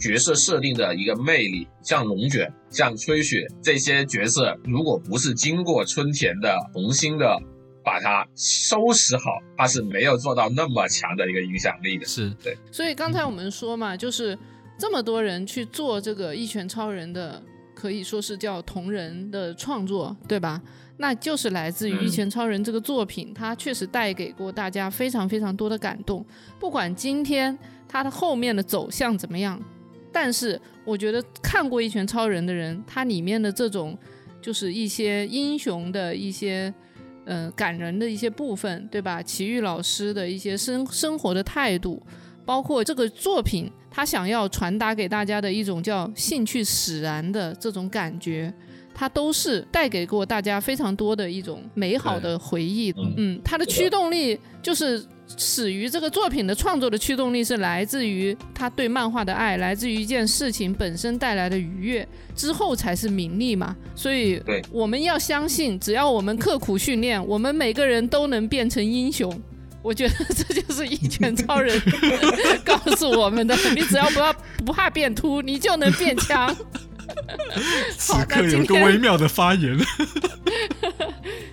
角色设定的一个魅力，像龙卷、像吹雪这些角色，如果不是经过春田的重新的把它收拾好，它是没有做到那么强的一个影响力的。是对，所以刚才我们说嘛，就是这么多人去做这个《一拳超人》的，可以说是叫同人的创作，对吧？那就是来自于《嗯一拳超人》这个作品，它确实带给过大家非常非常多的感动。不管今天它的后面的走向怎么样，但是我觉得看过《一拳超人》的人，它里面的这种就是一些英雄的一些。呃，感人的一些部分，对吧？奇遇老师的一些生生活的态度，包括这个作品，他想要传达给大家的一种叫兴趣使然的这种感觉，它都是带给过大家非常多的一种美好的回忆。嗯嗯，它的驱动力就是始于这个作品的创作的驱动力是来自于他对漫画的爱，来自于一件事情本身带来的愉悦，之后才是名利嘛。所以我们要相信，只要我们刻苦训练，我们每个人都能变成英雄。我觉得这就是一拳超人 告诉我们的，你只要不要不怕变秃，你就能变强。此刻有个那今天微妙的发言。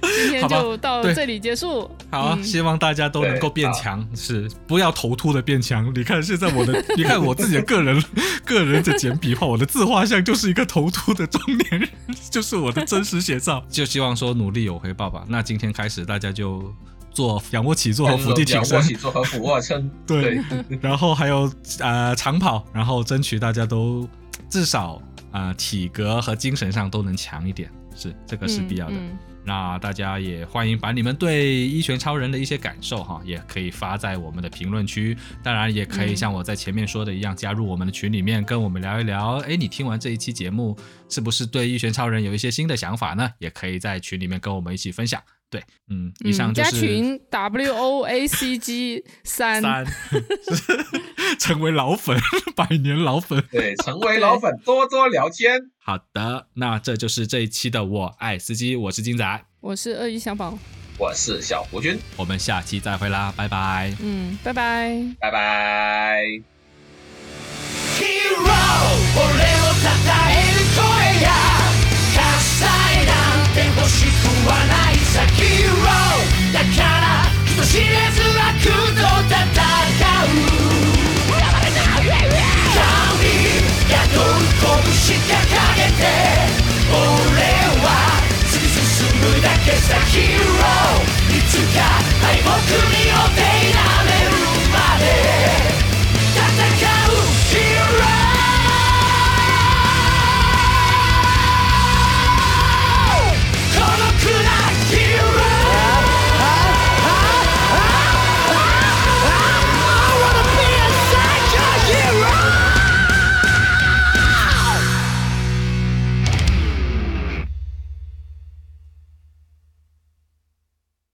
今天就到这里结束。好啊，嗯希望大家都能够变强，是不要头秃的变强。你看现在我的，你看我自己的个人个人的简笔画，我的自画像就是一个头秃的中年人，就是我的真实写照。就希望说努力有回报吧。那今天开始大家就做仰卧起坐和伏地挺身仰卧，起坐和俯卧撑，对，然后还有呃长跑，然后争取大家都至少啊、呃体格和精神上都能强一点，是这个是必要的。嗯嗯那大家也欢迎把你们对一拳超人的一些感受哈，也可以发在我们的评论区。当然，也可以嗯像我在前面说的一样，加入我们的群里面，跟我们聊一聊。哎，你听完这一期节目，是不是对一拳超人有一些新的想法呢？也可以在群里面跟我们一起分享。对，嗯，以上嗯加就是群 W O A C G 三。三，成为老粉，百年老粉。对，成为老粉，多多聊天。好的，那这就是这一期的我爱司机，我是金仔，我是鳄鱼小宝，我是小胡军，我们下期再会啦，拜拜。嗯，拜拜。拜拜。 Hero 俺を称える声や喝采なんて欲しくはない だから人知れず悪と戦う神宿う拳掲げて俺は突き進むだけさヒーローいつか敗北によって